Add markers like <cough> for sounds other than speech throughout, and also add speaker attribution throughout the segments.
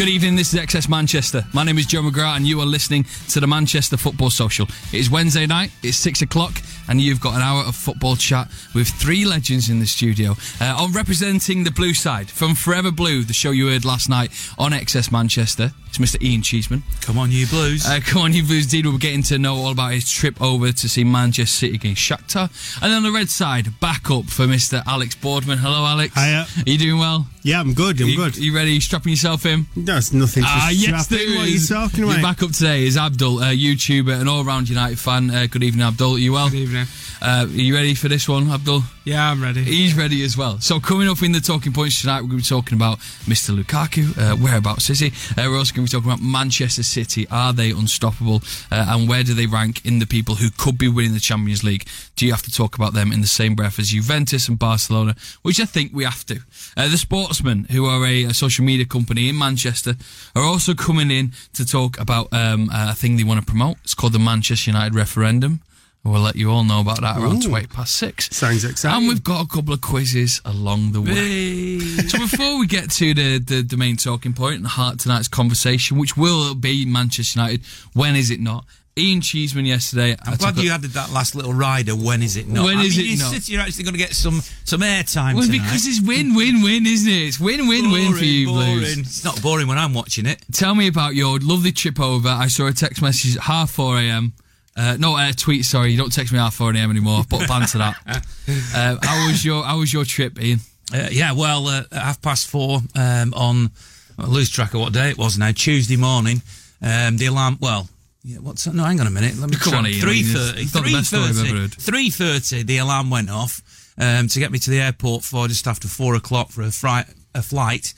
Speaker 1: Good evening, this is XS Manchester. My name is Joe McGrath, and you are listening to the Manchester Football Social. It is Wednesday night, it's six o'clock, and you've got an hour of football chat with three legends in the studio. Uh, on representing the blue side, from Forever Blue, the show you heard last night on XS Manchester, it's Mr. Ian Cheeseman.
Speaker 2: Come on, you Blues.
Speaker 1: Uh, come on, you Blues. Indeed, we're getting to know all about his trip over to see Manchester City against Shakhtar. And on the red side, back up for Mr. Alex Boardman. Hello, Alex.
Speaker 3: Hiya.
Speaker 1: Are you doing well?
Speaker 3: Yeah, I'm good. I'm
Speaker 1: you,
Speaker 3: good.
Speaker 1: You ready? You strapping yourself in?
Speaker 3: That's nothing.
Speaker 1: Ah, yes, there
Speaker 3: What are you
Speaker 1: is.
Speaker 3: talking
Speaker 1: Your
Speaker 3: about?
Speaker 1: back up today is Abdul, a YouTuber, an all-round United fan. Uh, good evening, Abdul. Are you well?
Speaker 3: Good evening.
Speaker 1: Uh, are you ready for this one, Abdul?
Speaker 3: Yeah, I'm ready.
Speaker 1: He's ready as well. So coming up in the talking points tonight, we're going to be talking about Mr. Lukaku. Uh, whereabouts is he? Uh, we're also going to be talking about Manchester City. Are they unstoppable? Uh, and where do they rank in the people who could be winning the Champions League? Do you have to talk about them in the same breath as Juventus and Barcelona? Which I think we have to. Uh, the Sportsmen, who are a, a social media company in Manchester, are also coming in to talk about um, a thing they want to promote. It's called the Manchester United referendum. We'll let you all know about that around
Speaker 3: Ooh.
Speaker 1: 20 past six.
Speaker 3: Sounds exciting.
Speaker 1: And we've got a couple of quizzes along the way. so before we get to the, the, the main talking point and the heart tonight's conversation, which will be Manchester United, when is it not? Ian Cheeseman yesterday.
Speaker 2: I'm glad you added that last little rider. When is it not?
Speaker 1: When
Speaker 2: I
Speaker 1: is
Speaker 2: mean,
Speaker 1: it
Speaker 2: you
Speaker 1: not?
Speaker 2: You're actually going to get some some airtime
Speaker 1: Well,
Speaker 2: tonight.
Speaker 1: because it's win, win, win, isn't it? It's win, win, win for you,
Speaker 2: boring.
Speaker 1: Blues.
Speaker 2: It's not boring when I'm watching it.
Speaker 1: Tell me about your lovely trip over. I saw a text message at half 4 a.m. Uh, no, uh, tweet, sorry. You don't text me half 4 a.m. anymore. Put a ban to that. <laughs> Uh, how was your How was your trip, Ian?
Speaker 2: Uh, yeah, well, uh, at half past four um, on I lose track of what day it was now. Tuesday morning, um, the alarm. Well, yeah, what's that? No, hang on a minute. Let me
Speaker 1: Come on, Ian.
Speaker 2: Three thirty.
Speaker 1: it's not the best story I've ever heard.
Speaker 2: Three thirty. The alarm went off um, to get me to the airport for just after four o'clock for a, fri- a flight.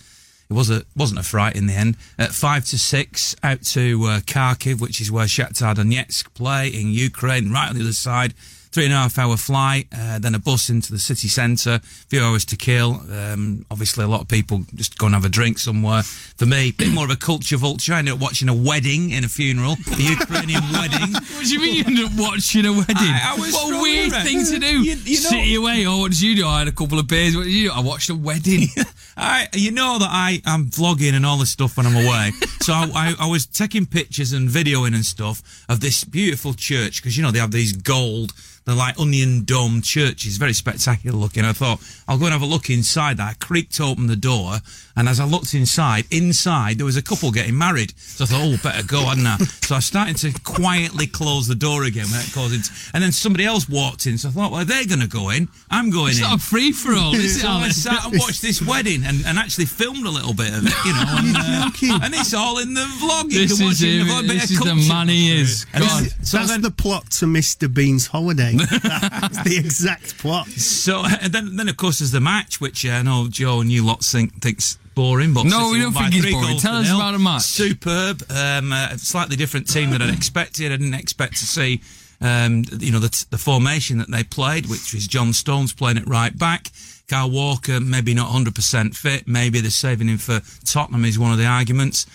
Speaker 2: It was a wasn't a fright in the end. At five to six, out to uh, Kharkiv, which is where Shakhtar Donetsk play in Ukraine, right on the other side. Three and a half hour flight, uh, then a bus into the city centre, a few hours to kill. Um, obviously, a lot of people just go and have a drink somewhere. For me, a bit more of a culture vulture. I ended up watching a wedding in a funeral, a Ukrainian <laughs> wedding.
Speaker 1: What do you mean you ended up watching a wedding?
Speaker 2: I- I
Speaker 1: what a weird
Speaker 2: around.
Speaker 1: thing to do.
Speaker 2: You- you know-
Speaker 1: City away. Oh, what did you do? I had a couple of beers. What did you do? I watched a wedding. <laughs>
Speaker 2: I, you know that I am vlogging and all this stuff when I'm away. so I, I, I was taking pictures and videoing and stuff of this beautiful church because you know they have these gold, they're like onion dome churches, very spectacular looking. I thought I'll go and have a look inside. That I creaked open the door, and as I looked inside, inside there was a couple getting married. So I thought, oh, better go, hadn't I? <laughs> so I started to quietly close the door again without causing. And then somebody else walked in, so I thought, well, they're going to go in. I'm going
Speaker 1: It's
Speaker 2: in.
Speaker 1: It's not a free for all, is <laughs> it,
Speaker 2: So I sat and watched this wedding and, and actually filmed a little bit of it, you know, and, <laughs> uh, and it's all in the vlog. You
Speaker 1: This
Speaker 2: can watch
Speaker 1: is
Speaker 2: it in the vlog,
Speaker 1: This is the
Speaker 2: culture.
Speaker 1: man he is.
Speaker 2: And
Speaker 1: God.
Speaker 2: then- so
Speaker 3: That's
Speaker 2: then-
Speaker 3: the plot to Mr. Bean's holiday. Mate. <laughs> it's the exact plot.
Speaker 2: So and then, then of course, there's the match, which uh, I know Joe and you lot think thinks boring, but
Speaker 1: No, we don't think it's boring. Tell us
Speaker 2: nil.
Speaker 1: about the match.
Speaker 2: Superb, um, a slightly different team than I'd expected. I didn't expect to see. Um, you know the, the formation that they played, which was John Stones playing it right back. Kyle Walker maybe not 100% fit. Maybe they're saving him for Tottenham is one of the arguments.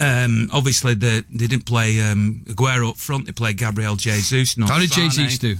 Speaker 2: Um, obviously, they, they didn't play um, Aguero up front. They played Gabriel Jesus.
Speaker 1: How did
Speaker 2: Sane.
Speaker 1: Jesus do?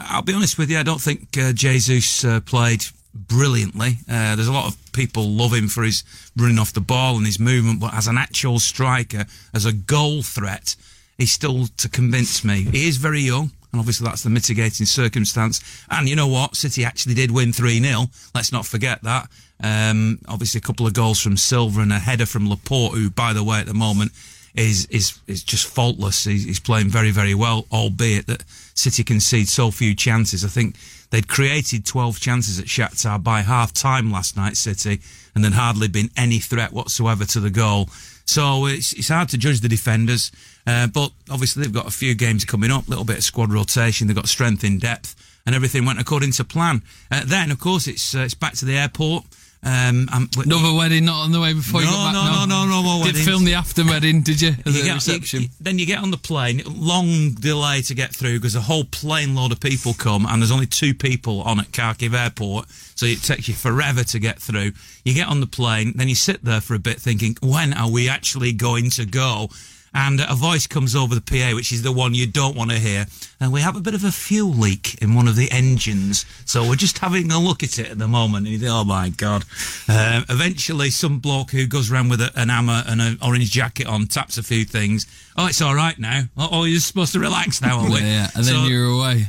Speaker 2: I'll be honest with you, I don't think uh, Jesus uh, played brilliantly. Uh, there's a lot of people love him for his running off the ball and his movement, but as an actual striker, as a goal threat, he's still to convince me. He is very young. And obviously that's the mitigating circumstance. And you know what? City actually did win 3-0. Let's not forget that. Um, obviously a couple of goals from Silva and a header from Laporte, who, by the way, at the moment is is is just faultless. He's, he's playing very very well, albeit that City concede so few chances. I think they'd created 12 chances at Shakhtar by half time last night, City, and then hardly been any threat whatsoever to the goal. So it's it's hard to judge the defenders, uh, but obviously they've got a few games coming up, a little bit of squad rotation, they've got strength in depth, and everything went according to plan. Uh, then, of course, it's uh, it's back to the airport. Um, I'm-
Speaker 1: Another wedding not on the way before you
Speaker 2: No,
Speaker 1: got back?
Speaker 2: no, no, no, no more
Speaker 1: Did film the after wedding, did you? The
Speaker 2: You get-
Speaker 1: reception.
Speaker 2: you- then you get on the plane, long delay to get through because a whole plane load of people come and there's only two people on at Kharkiv airport, so it takes you forever to get through. You get on the plane, then you sit there for a bit thinking, when are we actually going to go? And a voice comes over the PA, which is the one you don't want to hear. And we have a bit of a fuel leak in one of the engines, so we're just having a look at it at the moment. And you think, oh my god! Um, eventually, some bloke who goes around with a, an hammer and an orange jacket on taps a few things. Oh, it's all right now. Oh, oh you're supposed to relax now, are we?
Speaker 1: Yeah, <laughs> yeah. And then
Speaker 2: So-
Speaker 1: you're away.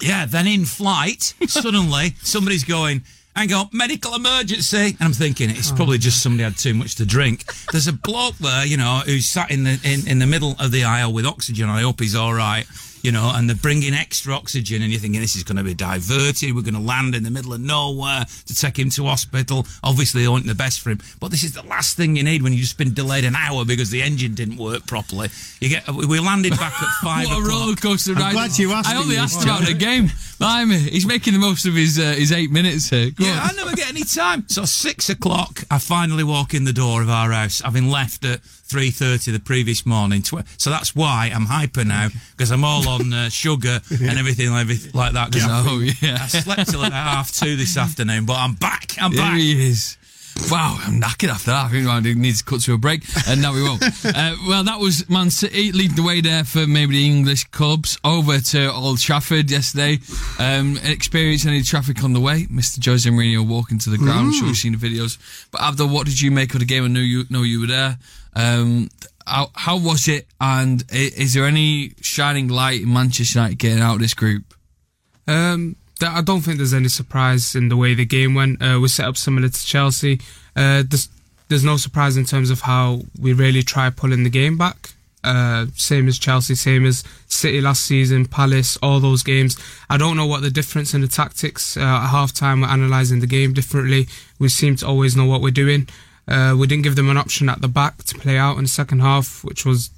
Speaker 2: yeah, then in flight, suddenly somebody's going, hang on, medical emergency. And I'm thinking, it's oh. probably just somebody had too much to drink. There's a bloke there, you know, who's sat in the in, in the middle of the aisle with oxygen. I hope he's all right. You know, and they're bringing extra oxygen, and you're thinking this is going to be diverted. We're going to land in the middle of nowhere to take him to hospital. Obviously, they want the best for him, but this is the last thing you need when you've just been delayed an hour because the engine didn't work properly. You get, we landed back at <laughs> five
Speaker 1: What a
Speaker 2: o'clock.
Speaker 1: roller coaster
Speaker 3: I'm
Speaker 1: ride!
Speaker 3: glad you asked
Speaker 1: I only
Speaker 3: this,
Speaker 1: asked about the game. Blimey, he's making the most of his uh, his eight minutes here. Go
Speaker 2: Yeah,
Speaker 1: on.
Speaker 2: I never get any time. So six o'clock, I finally walk in the door of our house, having left at three thirty the previous morning. So that's why I'm hyper now because I'm all <laughs> on uh, sugar <laughs> and everything like, like that. 'cause I-
Speaker 1: Oh <laughs> yeah.
Speaker 2: I slept till about half two this afternoon, but I'm back. I'm
Speaker 1: There
Speaker 2: back.
Speaker 1: he is. Wow, I'm knackered after that. I think I need to cut to a break, and now we won't. <laughs> uh, well, that was Man City leading the way there for maybe the English clubs over to Old Trafford yesterday. Um, experience any traffic on the way? Mr. Jose Mourinho walking to the ground. I'm sure you've seen the videos. But Abdul, what did you make of the game? I knew you know you were there. Um, how, how was it? And is there any shining light in Manchester United getting out of this group?
Speaker 4: Um, I don't think there's any surprise in the way the game went. Uh, we set up similar to Chelsea. Uh, there's, there's no surprise in terms of how we really try pulling the game back. Uh, same as Chelsea, same as City last season, Palace, all those games. I don't know what the difference in the tactics. Uh, at half time, we're analysing the game differently. We seem to always know what we're doing. Uh, we didn't give them an option at the back to play out in the second half, which was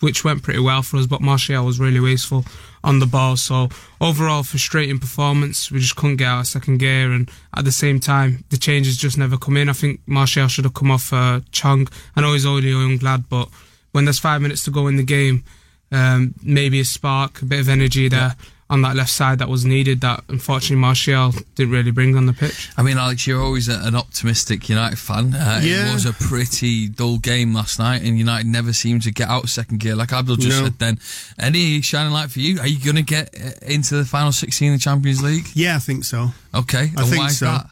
Speaker 4: which went pretty well for us, but Martial was really wasteful on the ball. So overall, frustrating performance. We just couldn't get of second gear, and at the same time, the changes just never come in. I think Martial should have come off uh, Chung. I know he's only a young lad, but when there's five minutes to go in the game, um, maybe a spark, a bit of energy there on that left side that was needed. That unfortunately Martial didn't really bring on the pitch.
Speaker 1: I mean, Alex, you're always a, an optimistic United fan. Uh,
Speaker 3: Yeah.
Speaker 1: It was a pretty dull game last night, and United never seemed to get out of second gear. Like Abdul just
Speaker 3: No.
Speaker 1: said then. Any shining light for you? Are you going to get uh, into the final 16 in the Champions League?
Speaker 3: Yeah, I think so.
Speaker 1: Okay.
Speaker 3: I
Speaker 1: and
Speaker 3: think
Speaker 1: why is
Speaker 3: so.
Speaker 1: that?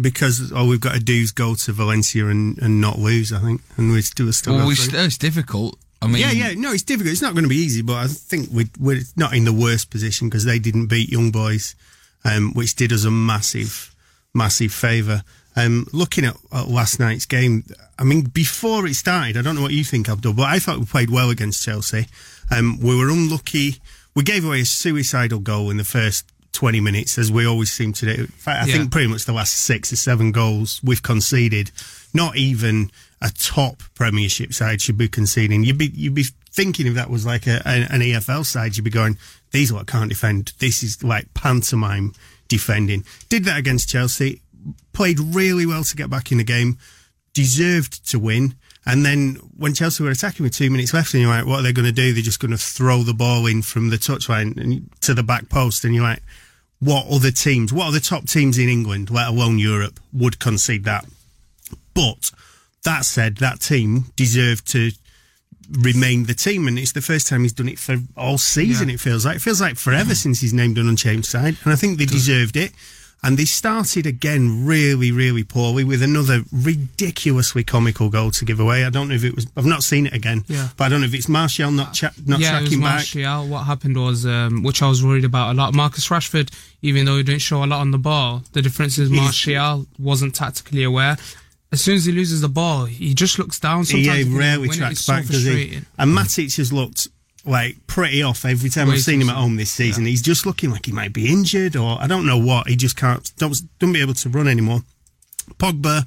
Speaker 3: Because all we've got to do is go to Valencia and, and not lose, I think. And we still still
Speaker 1: Well, we
Speaker 3: through.
Speaker 1: it's difficult. I mean,
Speaker 3: yeah, yeah. No, it's difficult. It's not going to be easy, but I think we, we're not in the worst position because they didn't beat Young Boys, um, which did us a massive, massive favour. Um, looking at, at last night's game, I mean, before it started, I don't know what you think, Abdul, but I thought we played well against Chelsea. Um, we were unlucky. We gave away a suicidal goal in the first 20 minutes, as we always seem to do. In fact, I
Speaker 1: Yeah.
Speaker 3: think pretty much the last six or seven goals we've conceded. Not even a top Premiership side should be conceding. You'd be you'd be thinking if that was like a, an, EFL side, you'd be going these lot can't defend. This is like pantomime defending. Did that against Chelsea. Played really well to get back in the game. Deserved to win. And then when Chelsea were attacking with two minutes left, and you're like, what are they going to do? They're just going to throw the ball in from the touchline to the back post. And you're like, what other teams, what are the top teams in England, let alone Europe, would concede that? But that said, that team deserved to remain the team, and it's the first time he's done it for all season.
Speaker 4: Yeah.
Speaker 3: It feels like it feels like forever since he's named an unchanged side, and I think they deserved it. And they started again really, really poorly with another ridiculously comical goal to give away. I don't know if it was. I've not seen it again,
Speaker 4: Yeah.
Speaker 3: but I don't know if it's Martial not cha- not
Speaker 4: yeah, it was
Speaker 3: tracking back.
Speaker 4: Martial. What happened was, um, which I was worried about a lot. Marcus Rashford, even though he didn't show a lot on the ball, the difference is Martial wasn't tactically aware. As soon as he loses the ball, he just looks down. Sometimes
Speaker 3: yeah, rarely tracks
Speaker 4: It's so
Speaker 3: back, does he? And Matic has looked like pretty off every time I've seen him at home this season. He's just looking like he might be injured or I don't know what. He just can't, don't, don't be able to run anymore. Pogba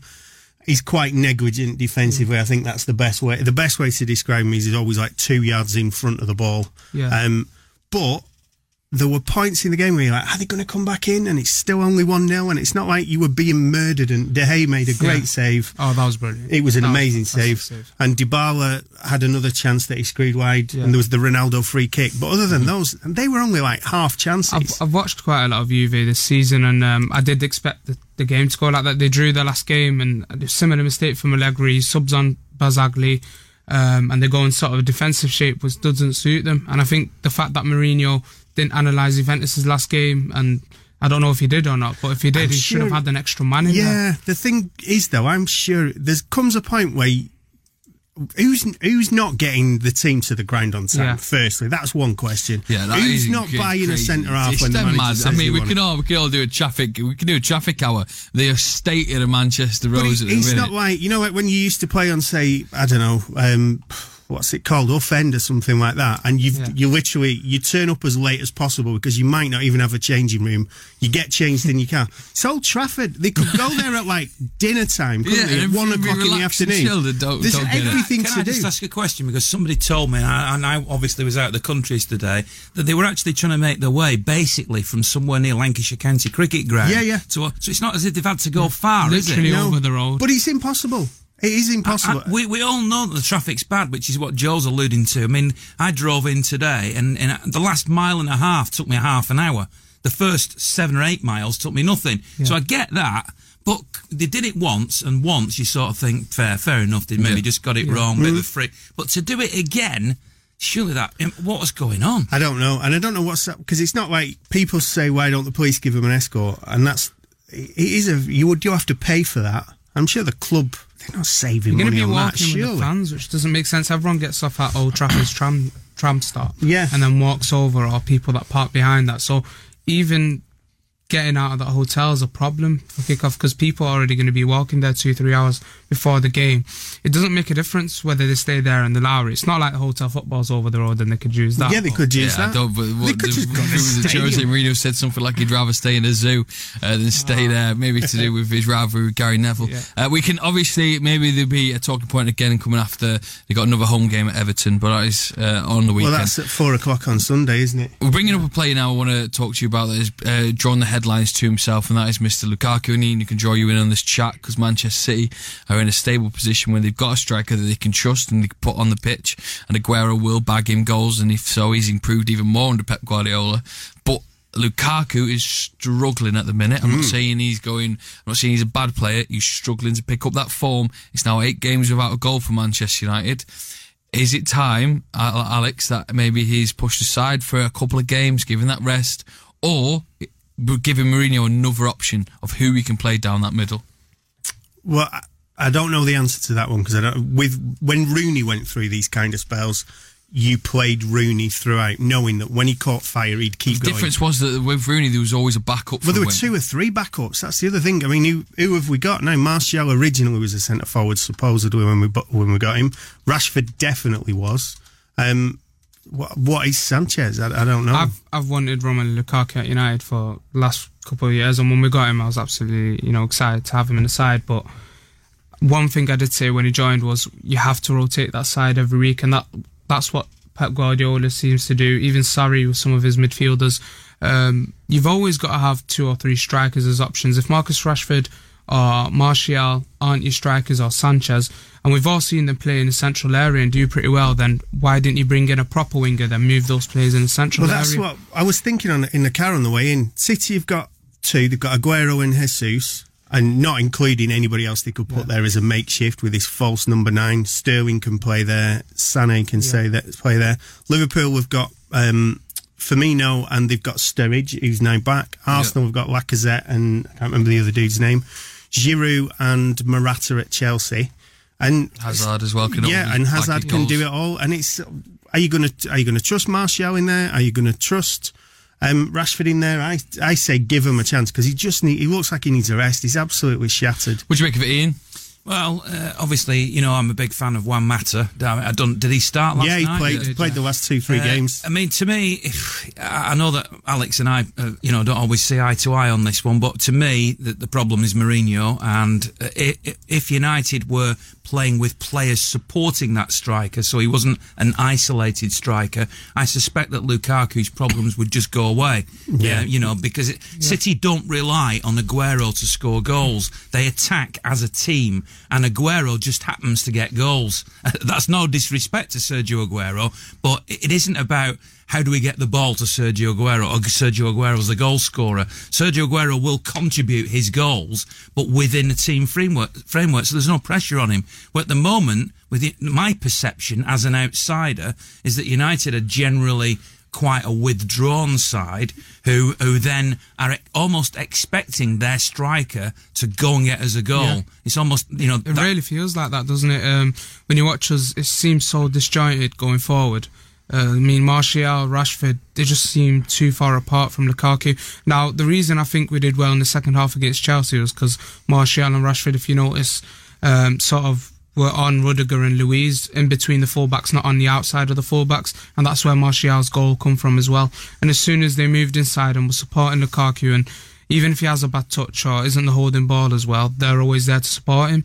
Speaker 3: is quite negligent defensively. I think that's the best way. The best way to describe him is he's always like two yards in front of the ball.
Speaker 4: Yeah.
Speaker 3: Um, but there were points in the game where you're like, are they going to come back in? And it's still only 1 0. And it's not like you were being murdered. And De Gea made a great
Speaker 4: Yeah.
Speaker 3: save.
Speaker 4: Oh, that was brilliant.
Speaker 3: It was an
Speaker 4: That
Speaker 3: amazing
Speaker 4: fantastic
Speaker 3: save.
Speaker 4: save.
Speaker 3: And Dybala had another chance that he screwed wide, and there was the Ronaldo free kick. But other than those, they were only like half chances.
Speaker 4: I've, I've watched quite a lot of Juve this season, and um, I did expect the, the game to go like that. They drew their last game, and a similar mistake from Allegri. Subs on Barzagli, um, and they go in sort of a defensive shape, which doesn't suit them. And I think the fact that Mourinho didn't analyse Juventus' last game, and I don't know if he did or not, but if he did,
Speaker 3: I'm
Speaker 4: he should have had an extra man in there.
Speaker 3: yeah, the thing is though, I'm sure there comes a point where you- who's who's not getting the team to the ground on time.
Speaker 4: Yeah.
Speaker 3: Firstly, that's one question.
Speaker 1: Yeah, that
Speaker 3: who's
Speaker 1: is
Speaker 3: not
Speaker 1: crazy.
Speaker 3: buying a centre half
Speaker 1: It's
Speaker 3: when the
Speaker 1: them
Speaker 3: manager
Speaker 1: mad.
Speaker 3: says
Speaker 1: I mean, we can all we can all do a traffic. We can do a traffic hour. They The state of Manchester
Speaker 3: But
Speaker 1: Rose
Speaker 3: it-
Speaker 1: at the
Speaker 3: it's
Speaker 1: minute.
Speaker 3: not like you know, like when you used to play on, say, I don't know, um, what's it called, offend or something like that, and you
Speaker 4: Yeah.
Speaker 3: you literally you turn up as late as possible because you might not even have a changing room. You get changed in your car. It's Old Trafford. They could go there at like <laughs> dinner time, couldn't
Speaker 1: Yeah,
Speaker 3: they? At one o'clock in the
Speaker 1: relaxed and
Speaker 3: afternoon.
Speaker 1: chilled and don't-
Speaker 3: There's
Speaker 1: don't
Speaker 3: everything
Speaker 2: Can
Speaker 3: to
Speaker 2: I
Speaker 3: do.
Speaker 2: just ask a question? Because somebody told me, and I, and I obviously was out of the countries today, that they were actually trying to make their way basically from somewhere near Lancashire County Cricket Ground.
Speaker 3: Yeah, yeah.
Speaker 2: To, so it's not as if they've had to go far, is it?
Speaker 4: Literally
Speaker 3: No,
Speaker 4: over the road.
Speaker 3: But it's impossible. It is impossible.
Speaker 2: I- we, we all know that the traffic's bad, which is what Joe's alluding to. I mean, I drove in today, and, and the last mile and a half took me half an hour. The first seven or eight miles took me nothing. So I get that, but they did it once, and once you sort of think, fair, fair enough. They maybe
Speaker 1: Yeah.
Speaker 2: just got it wrong, bit of a mm. freak. But to do it again, surely that um, what was going on?
Speaker 3: I don't know, and I don't know what's up because it's not like people say, "Why don't the police give them an escort?" And that's it is a you would you have to pay for that. I'm sure the club they're not saving
Speaker 4: You're going to be walking with the fans, which doesn't make sense. Everyone gets off at Old Trafford's tram tram stop,
Speaker 3: Yeah.
Speaker 4: and then walks over, or people that park behind that. So even getting out of that hotel is a problem for kickoff because people are already going to be walking there two, three hours before the game. It doesn't make a difference whether they stay there in the Lowry. It's not like the hotel football's over the road and they could use that.
Speaker 3: yeah, they could use
Speaker 1: yeah, I
Speaker 3: that.
Speaker 1: don't, but
Speaker 3: they
Speaker 1: what,
Speaker 3: could
Speaker 1: the,
Speaker 3: just go to
Speaker 1: the,
Speaker 3: the
Speaker 1: the Jose. Mourinho said something like he'd rather stay in a zoo uh, than stay there, maybe to do with his rivalry with Gary Neville.
Speaker 4: Yeah.
Speaker 1: Uh, we can obviously, maybe there'll be a talking point again coming after they got another home game at Everton, but that is uh, on the weekend.
Speaker 3: Well, that's at four o'clock on Sunday, isn't it?
Speaker 1: We're bringing up a player now I want to talk to you about that has uh, drawn the headlines to himself, and that is Mr. Lukaku. And Ian, you can draw you in on this chat because Manchester City are in a stable position where they've got a striker that they can trust and they can put on the pitch, and Aguero will bag him goals, and if so, he's improved even more under Pep Guardiola. But Lukaku is struggling at the minute. I'm not hmm. saying he's going. I'm not saying he's a bad player. He's struggling to pick up that form. It's now eight games without a goal for Manchester United. Is it time, Alex, that maybe he's pushed aside for a couple of games, given that rest, or giving Mourinho another option of who he can play down that middle?
Speaker 3: Well, I, don't know the answer to that one because I don't. With when Rooney went through these kind of spells, you played Rooney throughout, knowing that when he caught fire, he'd keep
Speaker 1: The
Speaker 3: going.
Speaker 1: difference was that with Rooney, there was always a backup.
Speaker 3: Well,
Speaker 1: for
Speaker 3: there were
Speaker 1: when-
Speaker 3: two or three backups. That's the other thing. I mean, who, who have we got now? Martial originally was a centre forward, supposedly when we when we got him. Rashford definitely was. Um, what, what is Sanchez? I, I don't know.
Speaker 4: I've I've wanted Romelu Lukaku at United for the last couple of years, and when we got him, I was absolutely you know excited to have him in the side. But one thing I did say when he joined was you have to rotate that side every week, and that that's what Pep Guardiola seems to do, even Sarri with some of his midfielders. Um, you've always got to have two or three strikers as options. If Marcus Rashford or Martial aren't your strikers or Sanchez, and we've all seen them play in the central area and do pretty well, then why didn't you bring in a proper winger then move those players in the central area?
Speaker 3: Well, that's what I was thinking on in the car on the way in. City have got two. They've got Aguero and Jesus, and not including anybody else they could put there as a makeshift with this false number nine. Sterling can play there. Sané can say that play there. Liverpool we've got um, Firmino and they've got Sturridge, who's now back. Arsenal we've got Lacazette and I can't remember the other dude's name. Giroud and Morata at Chelsea. And
Speaker 1: Hazard as well can
Speaker 3: yeah, and Hazard can
Speaker 1: goals.
Speaker 3: do it all. And it's are you gonna are you gonna trust Martial in there? Are you gonna trust um, Rashford in there? I I say give him a chance because he just need, he looks like he needs a rest. He's absolutely shattered.
Speaker 1: What do you make of it, Ian?
Speaker 2: Well, uh, obviously, you know, I'm a big fan of Juan Mata. I don't. Did he start last
Speaker 3: yeah, he
Speaker 2: night?
Speaker 3: played he played the last two three
Speaker 2: Uh,
Speaker 3: games.
Speaker 2: I mean, to me, if, I I know that Alex and I, uh, you know, don't always see eye to eye on this one, but to me, the, the problem is Mourinho. And uh, i- i- if United were playing with players supporting that striker, so he wasn't an isolated striker, I suspect that Lukaku's problems would just go away.
Speaker 3: Yeah.
Speaker 2: Uh, you know, because it, City don't rely on Aguero to score goals. They attack as a team, and Aguero just happens to get goals. <laughs> That's no disrespect to Sergio Aguero, but it isn't about how do we get the ball to Sergio Aguero or Sergio Aguero's the goal scorer. Sergio Aguero will contribute his goals, but within a team framework, framework so there's no pressure on him. But at the moment, with the, my perception as an outsider, is that United are generally quite a withdrawn side who who then are almost expecting their striker to go and get us a goal.
Speaker 4: Yeah.
Speaker 2: It's almost you know
Speaker 4: It really feels like that, doesn't it? Um, when you watch us, it seems so disjointed going forward. Uh, I mean, Martial, Rashford, they just seem too far apart from Lukaku. Now, the reason I think we did well in the second half against Chelsea was because Martial and Rashford, if you notice, um, sort of were on Rudiger and Luiz in between the fullbacks, not on the outside of the fullbacks, and that's where Martial's goal come from as well. And as soon as they moved inside and were supporting Lukaku, and even if he has a bad touch or isn't the holding ball as well, they're always there to support him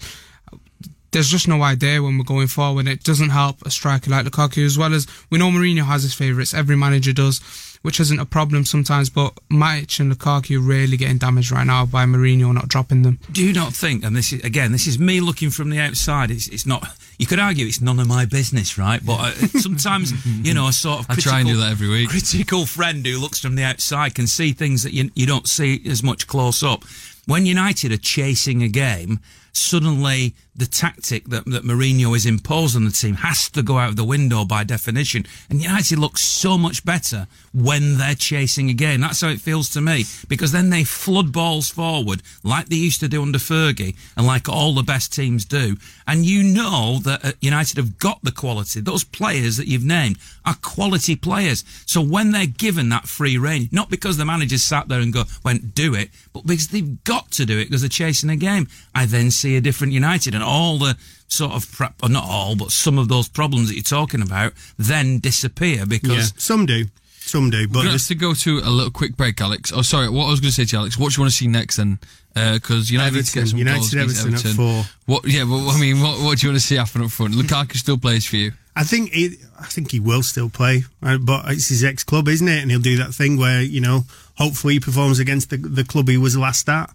Speaker 4: there's just no idea when we're going forward. It doesn't help a striker like Lukaku as well as we know Mourinho has his favourites. Every manager does, which isn't a problem sometimes. But Matic and Lukaku are really getting damaged right now by Mourinho not dropping them.
Speaker 2: do you not think? And this is again, this is me looking from the outside. It's, it's not. You could argue it's none of my business, right? But uh, <laughs> sometimes, you know, a sort of
Speaker 1: I try and do that every week.
Speaker 2: critical friend who looks from the outside can see things that you you don't see as much close up. When United are chasing a game, suddenly the tactic that, that Mourinho has imposed on the team has to go out of the window by definition. And United looks so much better when they're chasing a game. That's how it feels to me. Because then they flood balls forward like they used to do under Fergie and like all the best teams do. And you know that uh, United have got the quality. Those players that you've named are quality players. So when they're given that free reign, not because the managers sat there and go, went, do it, but because they've got to do it because they're chasing a game, I then see a different United and all the sort of, prep, or not all, but some of those problems that you're talking about then disappear because
Speaker 3: yeah, some do, some do. But
Speaker 1: going to have
Speaker 3: there's-
Speaker 1: to go to a little quick break, Alex. Oh, sorry. What I was going to say to you, Alex, what do you want to see next then? Because United need to get some
Speaker 3: United,
Speaker 1: goals against
Speaker 3: Everton at four.
Speaker 1: What? Yeah, but I mean, what, what do you want to see happen up front? Lukaku still plays for you.
Speaker 3: I think he, I think he will still play, uh, but it's his ex club, isn't it? And he'll do that thing where you know, hopefully he performs against the the club he was last at.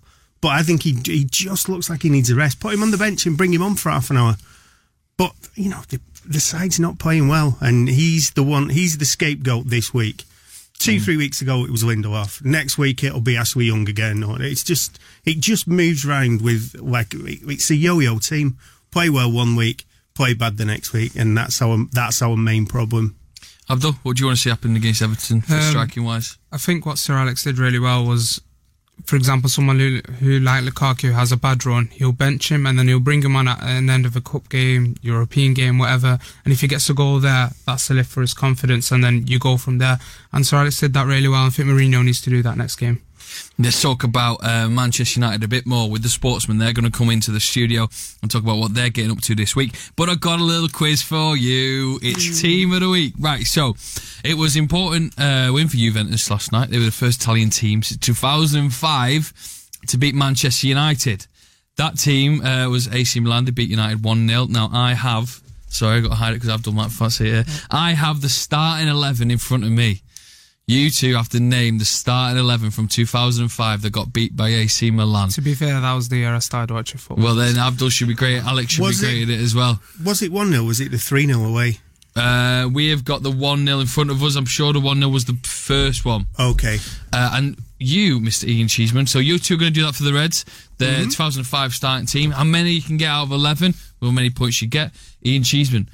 Speaker 3: But I think he he just looks like he needs a rest. Put him on the bench and bring him on for half an hour. But you know, the the side's not playing well, and he's the one. He's the scapegoat this week. Two, three weeks ago it was Lindelof. Next week it'll be Ashley Young again. Or It's just it just moves around with like it's a yo-yo team. Play well one week, play bad the next week, and that's our that's our main problem.
Speaker 1: Abdul, what do you want to see happen against Everton,
Speaker 4: Um,
Speaker 1: striking wise?
Speaker 4: I think what Sir Alex did really well was, for example, someone who, who like Lukaku has a bad run, he'll bench him and then he'll bring him on at an end of a cup game, European game, whatever. And if he gets a goal there, that's a lift for his confidence, and then you go from there. And Sir Alex did that really well. I think Mourinho needs to do that next game.
Speaker 1: Let's talk about uh, Manchester United a bit more with the sportsmen. They're going to come into the studio and talk about what they're getting up to this week. But I've got a little quiz for you. It's Team of the Week. Right, so it was important uh, win for Juventus last night. They were the first Italian team since 2005 to beat Manchester United. That team uh, was AC Milan. They beat United 1 0. Now, I have Sorry, I got to hide it because I've done fancy it. here. I have the starting 11 in front of me. You two have to name the starting 11 from 2005 that got beat by AC Milan.
Speaker 4: To be fair, that was the year I started watching football.
Speaker 1: Well, then Abdul should be great. Alex should
Speaker 3: Was
Speaker 1: be
Speaker 3: it-
Speaker 1: great at it as well.
Speaker 3: Was it 1 0? Was it the 3 0 away?
Speaker 1: Uh, we have got the 1 0 in front of us. I'm sure the 1 0 was the first one.
Speaker 3: Okay.
Speaker 1: Uh, and you, Mr. Ian Cheeseman, so you two are going to do that for the Reds, the
Speaker 3: Mhm.
Speaker 1: 2005 starting team. How many you can get out of 11? How many points you get? Ian Cheeseman.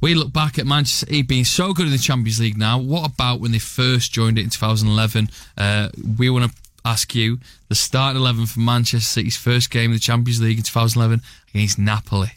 Speaker 1: We look back at Manchester City being so good in the Champions League now. What about when they first joined it in 2011? Uh, we want to ask you the starting 11 for Manchester City's first game in the Champions League in 2011 against Napoli.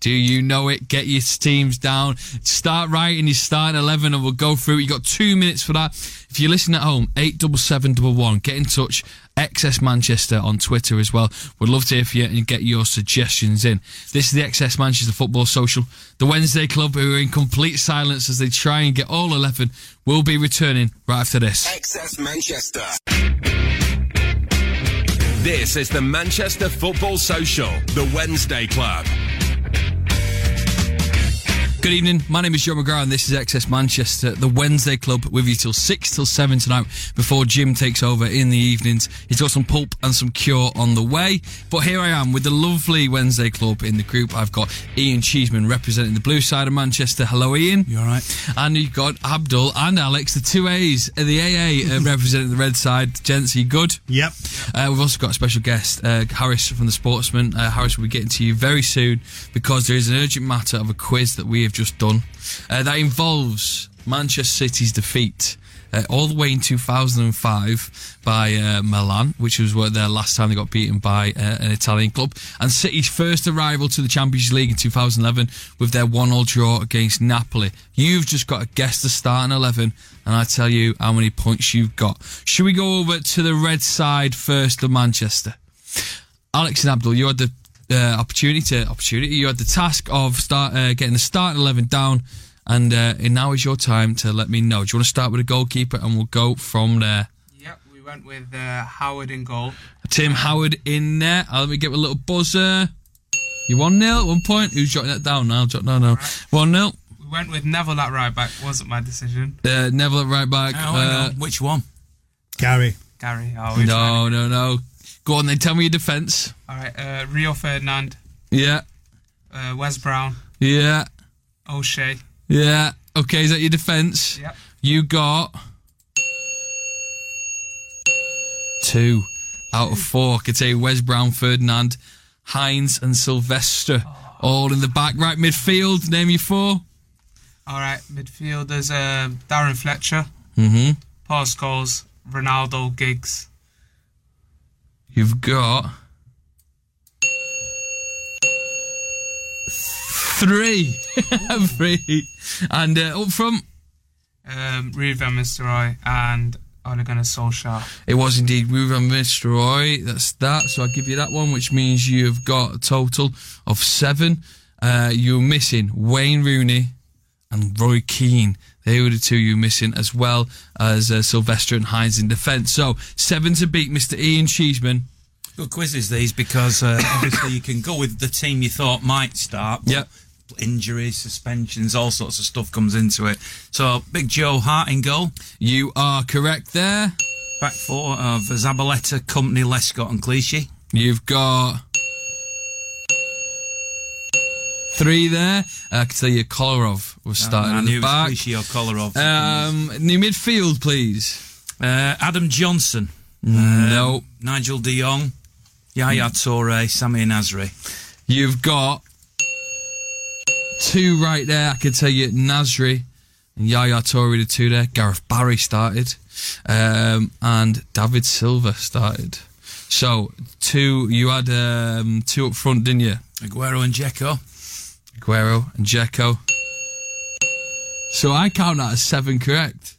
Speaker 1: Do you know it? Get your teams down. Start writing your starting 11 and we'll go through it. you got two minutes for that. If you're listening at home, 87711, get in touch. XS Manchester on Twitter as well. Would love to hear from you and get your suggestions in. This is the XS Manchester Football Social. The Wednesday Club, who are in complete silence as they try and get all 11, will be returning right after this.
Speaker 5: XS Manchester. This is the Manchester Football Social, the Wednesday Club.
Speaker 1: Good evening. My name is Joe McGrath and this is XS Manchester, the Wednesday Club, with you till 6 till 7 tonight before Jim takes over in the evenings. He's got some pulp and some cure on the way. But here I am with the lovely Wednesday Club in the group. I've got Ian Cheeseman representing the blue side of Manchester. Hello, Ian.
Speaker 2: You all right?
Speaker 1: And you've got Abdul and Alex, the two A's, uh, the AA uh, <laughs> representing the red side. Gents, are you good?
Speaker 3: Yep.
Speaker 1: Uh, we've also got a special guest, uh, Harris from the Sportsman. Uh, Harris will be getting to you very soon because there is an urgent matter of a quiz that we have just done uh, that involves Manchester City's defeat. Uh, all the way in 2005 by uh, Milan, which was their last time they got beaten by uh, an Italian club, and City's first arrival to the Champions League in 2011 with their one-all draw against Napoli. You've just got to guess the starting 11, and I tell you how many points you've got. Should we go over to the red side first of Manchester? Alex and Abdul, you had the uh, opportunity to opportunity. You had the task of start uh, getting the starting eleven down, and, uh, and now is your time to let me know. Do you want to start with a goalkeeper, and we'll go from there.
Speaker 4: Yep, we went with uh, Howard in goal.
Speaker 1: Tim Howard in there. Uh, let me get a little buzzer. You one 0 at one point. Who's jotting that down now? Jot no no. One 0
Speaker 4: We went with Neville at right back. Wasn't my decision.
Speaker 1: uh, Neville at right back.
Speaker 2: Oh,
Speaker 1: uh.
Speaker 2: Which one?
Speaker 3: Gary.
Speaker 4: Gary. Oh,
Speaker 1: no no no. Go on then. Tell me your defence.
Speaker 4: All right. Uh, Rio Ferdinand,
Speaker 1: Yeah
Speaker 4: uh, Wes Brown,
Speaker 1: yeah
Speaker 4: O'Shea.
Speaker 1: yeah. Okay, is that your defence?
Speaker 4: Yep.
Speaker 1: You got two out of four. Could say Wes Brown, Ferdinand, Heinze, and Silvestre. All in the back. Right midfield. Name your four.
Speaker 4: All right. Midfielders: uh, Darren Fletcher,
Speaker 1: Mm-hmm.
Speaker 4: Paul Scholes, Ronaldo, Giggs.
Speaker 1: You've got three. <laughs> three. And uh, up front,
Speaker 4: um, Ruud van Nistelrooy and Ole Gunnar Solskjaer.
Speaker 1: it was indeed Ruud van Nistelrooy. That's that. So I'll give you that one, which means you've got a total of seven. Uh, you're missing Wayne Rooney and Roy Keane. They were the two you're missing, as well as uh, Silvestre and Heinze in defence. So seven to beat Mr. Ian Cheeseman.
Speaker 2: Good quizzes these because uh, <coughs> obviously you can go with the team you thought might start.
Speaker 1: Yep.
Speaker 2: Injuries, suspensions, all sorts of stuff comes into it. So Big Joe Hart in goal.
Speaker 1: You are correct there.
Speaker 2: Back four of Zabaleta, Kompany, Lescott, and Clichy.
Speaker 1: You've got three there. I can tell you Kolarov was starting
Speaker 2: I
Speaker 1: in
Speaker 2: knew
Speaker 1: back.
Speaker 2: Clichy or Kolarov.
Speaker 1: Um, new midfield, please.
Speaker 2: Uh, Adam Johnson.
Speaker 1: No.
Speaker 2: Um, Nigel de Jong. Yaya Toure, Samir Nasri.
Speaker 1: You've got two right there. I could tell you Nasri and Yaya Toure, the two there. Gareth Barry started. Um, and David Silva started. So, two, you had um, two up front, didn't you?
Speaker 2: Aguero and Dzeko.
Speaker 1: Aguero and Dzeko. So I count that as seven correct.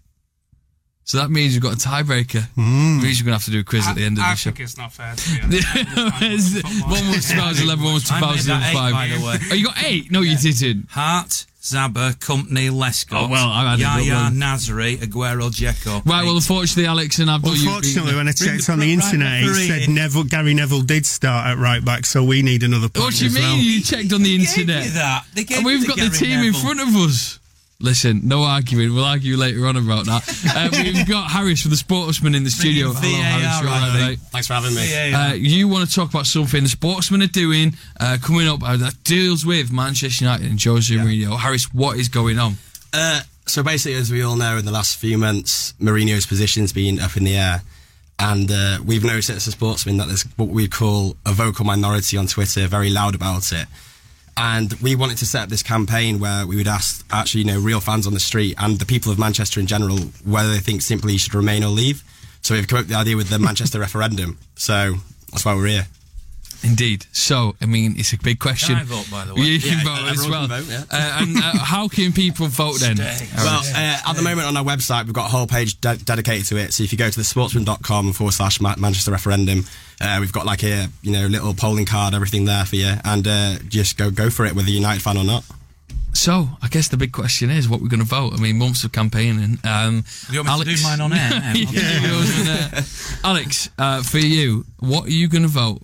Speaker 1: So that means you've got a tiebreaker. Hmm. Means you're going to have to do a quiz at the end of
Speaker 4: I
Speaker 1: the show.
Speaker 4: I think it's not fair. To be honest. <laughs>
Speaker 1: one was 2011, one was
Speaker 2: I made that eight,
Speaker 1: 2005.
Speaker 2: by the way.
Speaker 1: Oh, you got eight? No, you didn't.
Speaker 2: Hart, Zaba, Kompany, Lescott,
Speaker 1: Oh, well, I had a good
Speaker 2: Yaya. Nasri, Aguero, Dzeko.
Speaker 1: Right, well, unfortunately, Alex and Abdul, you've
Speaker 3: Unfortunately,
Speaker 1: been-
Speaker 3: when I checked on the internet, it said Neville, Gary Neville did start at right back, so we need another point.
Speaker 1: What do you mean?
Speaker 3: well.
Speaker 1: You checked on the internet?
Speaker 2: you that. They gave
Speaker 1: and we've
Speaker 2: the
Speaker 1: got the
Speaker 2: Gary
Speaker 1: team in front of us. Listen, no arguing. We'll argue later on about that. Uh, <laughs> we've got Harris from the Sportsman in the studio. Hello, Harris.
Speaker 2: VAR,
Speaker 1: You all right, mate?
Speaker 6: Thanks for having me.
Speaker 1: Uh, you want to talk about something the Sportsman are doing uh, coming up uh, that deals with Manchester United and Jose Mourinho. Harris, what is going on?
Speaker 6: Uh, so basically, as we all know, in the last few months, Mourinho's position's been up in the air. And uh, we've noticed as a sportsman that there's what we call a vocal minority on Twitter, very loud about it. And we wanted to set up this campaign where we would ask actually, you know, real fans on the street and the people of Manchester in general whether they think simply should remain or leave. So we've come up with the idea with the Manchester <laughs> referendum. So that's why we're here.
Speaker 1: Indeed. So, I mean, it's a big question.
Speaker 6: Can I vote, by the way?
Speaker 1: You can
Speaker 6: Yeah,
Speaker 1: vote as well.
Speaker 6: vote, yeah.
Speaker 1: uh, and uh, how can people vote then?
Speaker 6: Well, uh, at the moment on our website, we've got a whole page de- dedicated to it. So if you go to the sportsman.com forward slash Manchester referendum, uh, we've got like a you know little polling card, everything there for you, and uh, just go go for it, whether you're a United fan or not.
Speaker 1: So, I guess the big question is what we're going to vote. I mean, months of campaigning. Um,
Speaker 2: You want me to do mine on air? <laughs>
Speaker 1: Yeah,
Speaker 2: Yeah.
Speaker 1: yours on air. Alex, uh, for you, what are you going to vote?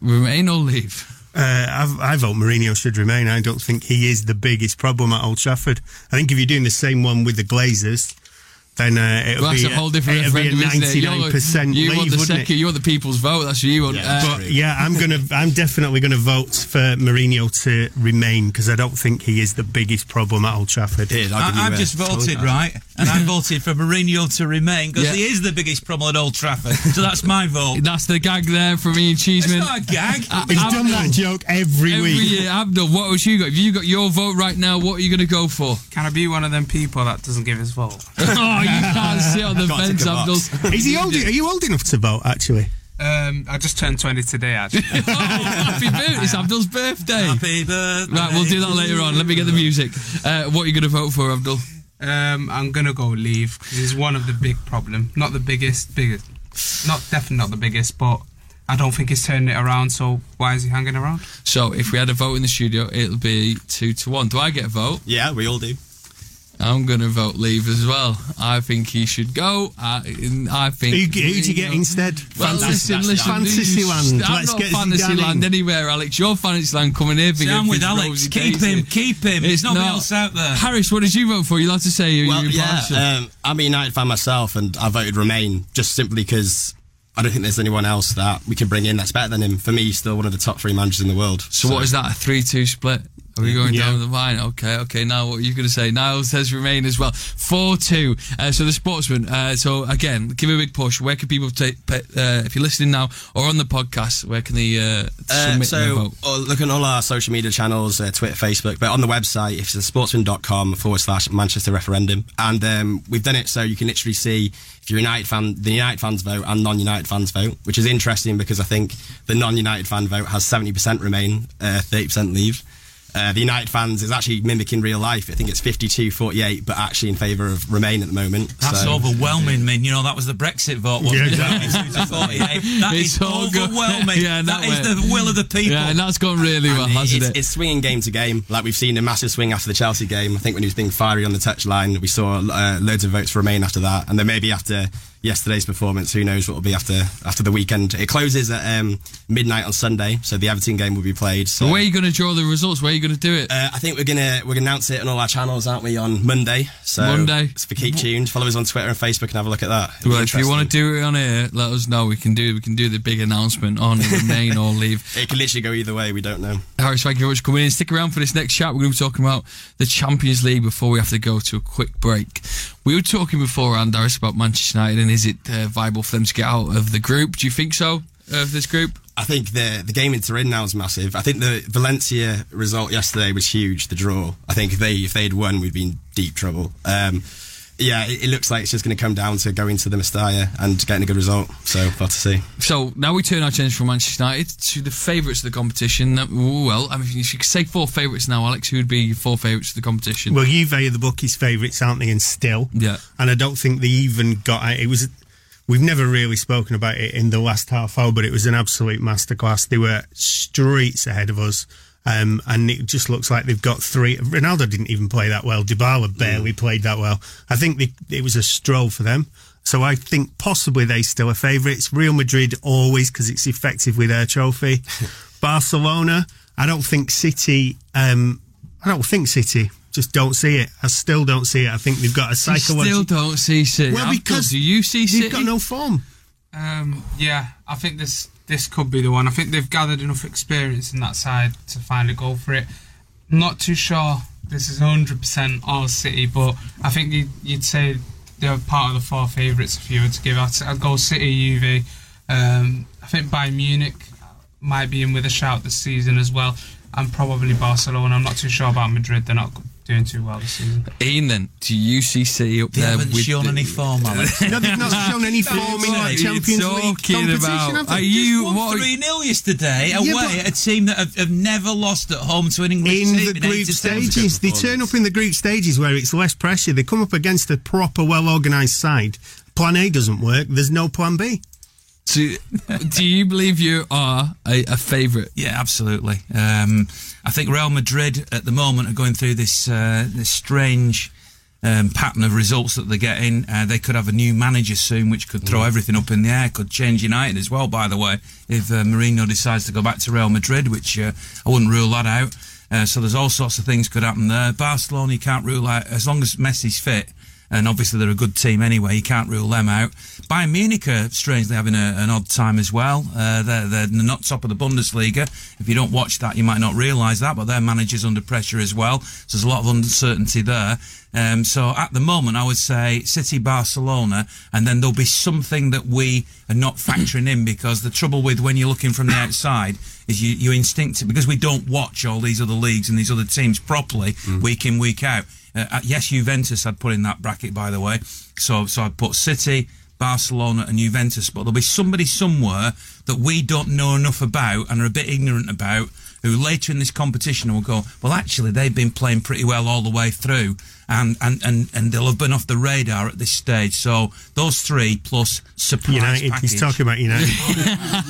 Speaker 1: Remain or leave?
Speaker 3: Uh, I, I vote Mourinho should remain. I don't think he is the biggest problem at Old Trafford. I think if you're doing the same one with the Glazers, then uh, it'll
Speaker 1: Well, that's
Speaker 3: be
Speaker 1: a whole different
Speaker 3: it'll be a
Speaker 1: referendum, isn't it? You're-
Speaker 3: ninety-nine percent
Speaker 1: You want the second, you want the people's vote. That's what you want. Uh,
Speaker 3: but yeah, I'm gonna, I'm definitely gonna vote for Mourinho to remain because I don't think he is the biggest problem at Old Trafford.
Speaker 2: I, I've just voted, right? And I <laughs> voted for Mourinho to remain because
Speaker 1: Yeah.
Speaker 2: he is the biggest problem at Old Trafford. So that's my vote.
Speaker 1: That's the gag there from Ian Cheeseman.
Speaker 2: It's not a gag.
Speaker 1: Uh,
Speaker 3: He's done that joke every,
Speaker 1: Every
Speaker 3: week.
Speaker 1: year, Abdul, what was you got? If you got your vote right now, what are you going to go for?
Speaker 4: Can I be one of them people that doesn't give his vote? <laughs>
Speaker 1: oh, you can't sit on the
Speaker 3: Gotta
Speaker 1: fence,
Speaker 3: tick a
Speaker 1: Abdul.
Speaker 3: box. Is he old? Are you old enough to vote? Actually,
Speaker 4: Um, I just turned 20 today, actually. <laughs>
Speaker 1: oh, happy birthday! It's Abdul's birthday.
Speaker 2: Happy birthday.
Speaker 1: Right, we'll do that later on. Let me get the music. Uh, what are you going to vote for, Abdul?
Speaker 4: Um, I'm gonna go leave because he's one of the big problem. Not the biggest, biggest. Not definitely not the biggest, but I don't think he's turning it around. So why is he hanging around?
Speaker 1: So, if we had a vote in the studio, it'll be two to one. Do I get a vote?
Speaker 6: Yeah, we all do.
Speaker 1: I'm going to vote leave as well. I think he should go. I, I think.
Speaker 3: Who, who do you get instead?
Speaker 1: Well,
Speaker 3: Fantasy,
Speaker 1: listen, listen,
Speaker 3: Fantasyland.
Speaker 1: I'm
Speaker 3: Let's
Speaker 1: not
Speaker 3: get
Speaker 1: Fantasyland
Speaker 3: Zidane
Speaker 1: anywhere, Alex. Your Fantasyland coming here.
Speaker 2: See, I'm with Alex. Keep him, keep him. There's nobody else out there.
Speaker 1: Harris, what did you vote for? You'll have to say you're
Speaker 6: Well, yeah, um, I'm a United fan myself, and I voted Remain just simply because I don't think there's anyone else that we can bring in that's better than him. For me, he's still one of the top three managers in the world.
Speaker 1: so, what is that? A three-two split? Are we going
Speaker 6: Yeah.
Speaker 1: down the line? Okay, okay. Now, what are you going to say? Niall says remain as well. Four-two. Uh, so the sportsman. Uh, so again, give a big push. Where can people take? Uh, if you're listening now or on the podcast, where can they uh,
Speaker 6: Uh,
Speaker 1: submit their
Speaker 6: so
Speaker 1: vote?
Speaker 6: uh, look at all our social media channels, uh, Twitter, Facebook, but on the website, if it's sportsman.com forward slash Manchester referendum. And um, we've done it so you can literally see if you're a United fan, the United fans vote and non-United fans vote, which is interesting because I think the non-United fan vote has 70% remain, uh, 30% leave. Uh, the United fans is actually mimicking real life. I think it's 52-48, but actually in favour of Remain at the moment.
Speaker 2: That's
Speaker 6: so.
Speaker 2: overwhelming, man. You know, that was the Brexit vote, wasn't
Speaker 6: Yeah,
Speaker 2: it?
Speaker 6: exactly.
Speaker 2: 52 48. <laughs> That
Speaker 1: It's
Speaker 2: is overwhelming.
Speaker 1: Yeah,
Speaker 2: that
Speaker 1: that
Speaker 2: is the will of the people.
Speaker 1: Yeah, and that's gone really well,
Speaker 6: And
Speaker 1: hasn't
Speaker 6: it's,
Speaker 1: it?
Speaker 6: It's swinging game to game. Like we've seen a massive swing after the Chelsea game. I think when he was being fiery on the touchline, we saw uh, loads of votes for Remain after that, and then maybe after yesterday's performance, who knows what will be after after the weekend. It closes at um, midnight on Sunday, so the Everton game will be played. So
Speaker 1: where are you going to draw the results? Where are you going to do it?
Speaker 6: uh, I think we're gonna we're gonna announce it on all our channels, aren't we? On Monday. So
Speaker 1: Monday.
Speaker 6: So keep tuned. Follow us on Twitter and Facebook and have a look at that.
Speaker 1: Well, if you want to do it on here, let us know. We can do we can do the big announcement on remain or leave. <laughs>
Speaker 6: it can literally go either way. We don't know.
Speaker 1: Harris, thank you very much for coming in. Stick around for this next chat. We're going to be talking about the Champions League before we have to go to a quick break. We were talking beforehand, Harris, about Manchester United and is it uh, viable for them to get out of the group? Do you think so, of this group?
Speaker 6: I think the the game into in now is massive. I think the Valencia result yesterday was huge. The draw. I think if they if they'd won, we'd be in deep trouble. Um, yeah, it, it looks like it's just going to come down to going to the Mestalla and getting a good result. So, far to see.
Speaker 1: So now we turn our attention from Manchester United to the favourites of the competition. Well, I mean, if you could say four favourites now, Alex, who would be your four favourites of the competition?
Speaker 3: Well, Juve are the bookies' favourites, aren't they? And still,
Speaker 1: Yeah.
Speaker 3: And I don't think they even got it. It was. We've never really spoken about it in the last half hour, but it was an absolute masterclass. They were streets ahead of us, Um, and it just looks like they've got three. Ronaldo didn't even play that well. Dybala barely played that well. I think they, it was a stroll for them. So I think possibly they still are favourites. Real Madrid always because it's effective with their trophy. <laughs> Barcelona, I don't think City. Um, I don't think City. Just don't see it. I still don't see it. I think they've got a
Speaker 1: You
Speaker 3: psychological.
Speaker 1: still don't see City.
Speaker 3: Well, because
Speaker 1: do you see City?
Speaker 3: they've got no form.
Speaker 4: Um, yeah, I think this this could be the one. I think they've gathered enough experience in that side to find a goal for it. Not too sure this is 100% all City, but I think you'd, you'd say they're part of the four favourites if you were to give. I'd go City, Juve. Um, I think Bayern Munich might be in with a shout this season as well, and probably Barcelona. I'm not too sure about Madrid. They're not doing too well this season.
Speaker 1: Ian, then, do you see City up
Speaker 2: They
Speaker 1: there?
Speaker 2: haven't
Speaker 1: with
Speaker 2: shown
Speaker 1: the-
Speaker 2: any form, Alex.
Speaker 3: No, they've not shown any form in
Speaker 1: What
Speaker 3: the Champions League
Speaker 1: talking
Speaker 3: competition.
Speaker 1: about?
Speaker 3: have they?
Speaker 1: Are you what?
Speaker 2: 3 0 yesterday
Speaker 3: Yeah,
Speaker 2: away
Speaker 3: but-
Speaker 2: at a team that have, have never lost at home to an English team?
Speaker 3: in
Speaker 2: team
Speaker 3: the group stages. They turn up in the group stages where it's less pressure. They come up against a proper, well organised side. Plan A doesn't work. There's no Plan B.
Speaker 1: So, do you believe you are a, a favourite?
Speaker 2: Yeah, absolutely. Um, I think Real Madrid at the moment are going through this uh, this strange um, pattern of results that they're getting. Uh, they could have a new manager soon, which could throw everything up in the air. Could change United as well. By the way, if uh, Mourinho decides to go back to Real Madrid, which uh, I wouldn't rule that out. Uh, so there's all sorts of things could happen there. Barcelona, you can't rule out as long as Messi's fit. And obviously they're a good team anyway. You can't rule them out. Bayern Munich are strangely having a, an odd time as well. Uh, they're, they're not top of the Bundesliga. If you don't watch that, you might not realise that, but their manager's under pressure as well. So there's a lot of uncertainty there. Um, so at the moment, I would say City, Barcelona, and then there'll be something that we are not factoring in because the trouble with when you're looking from the outside is you, you instinctive because we don't watch all these other leagues and these other teams properly week in week out. Uh, uh, yes, Juventus I'd put in that bracket by the way. So so I'd put City, Barcelona, and Juventus, but there'll be somebody somewhere that we don't know enough about and are a bit ignorant about. Who later in this competition will go, well, actually, they've been playing pretty well all the way through, and, and, and, and they'll have been off the radar at this stage. So those three plus surprise
Speaker 3: United.
Speaker 2: package.
Speaker 3: He's talking about United. <laughs>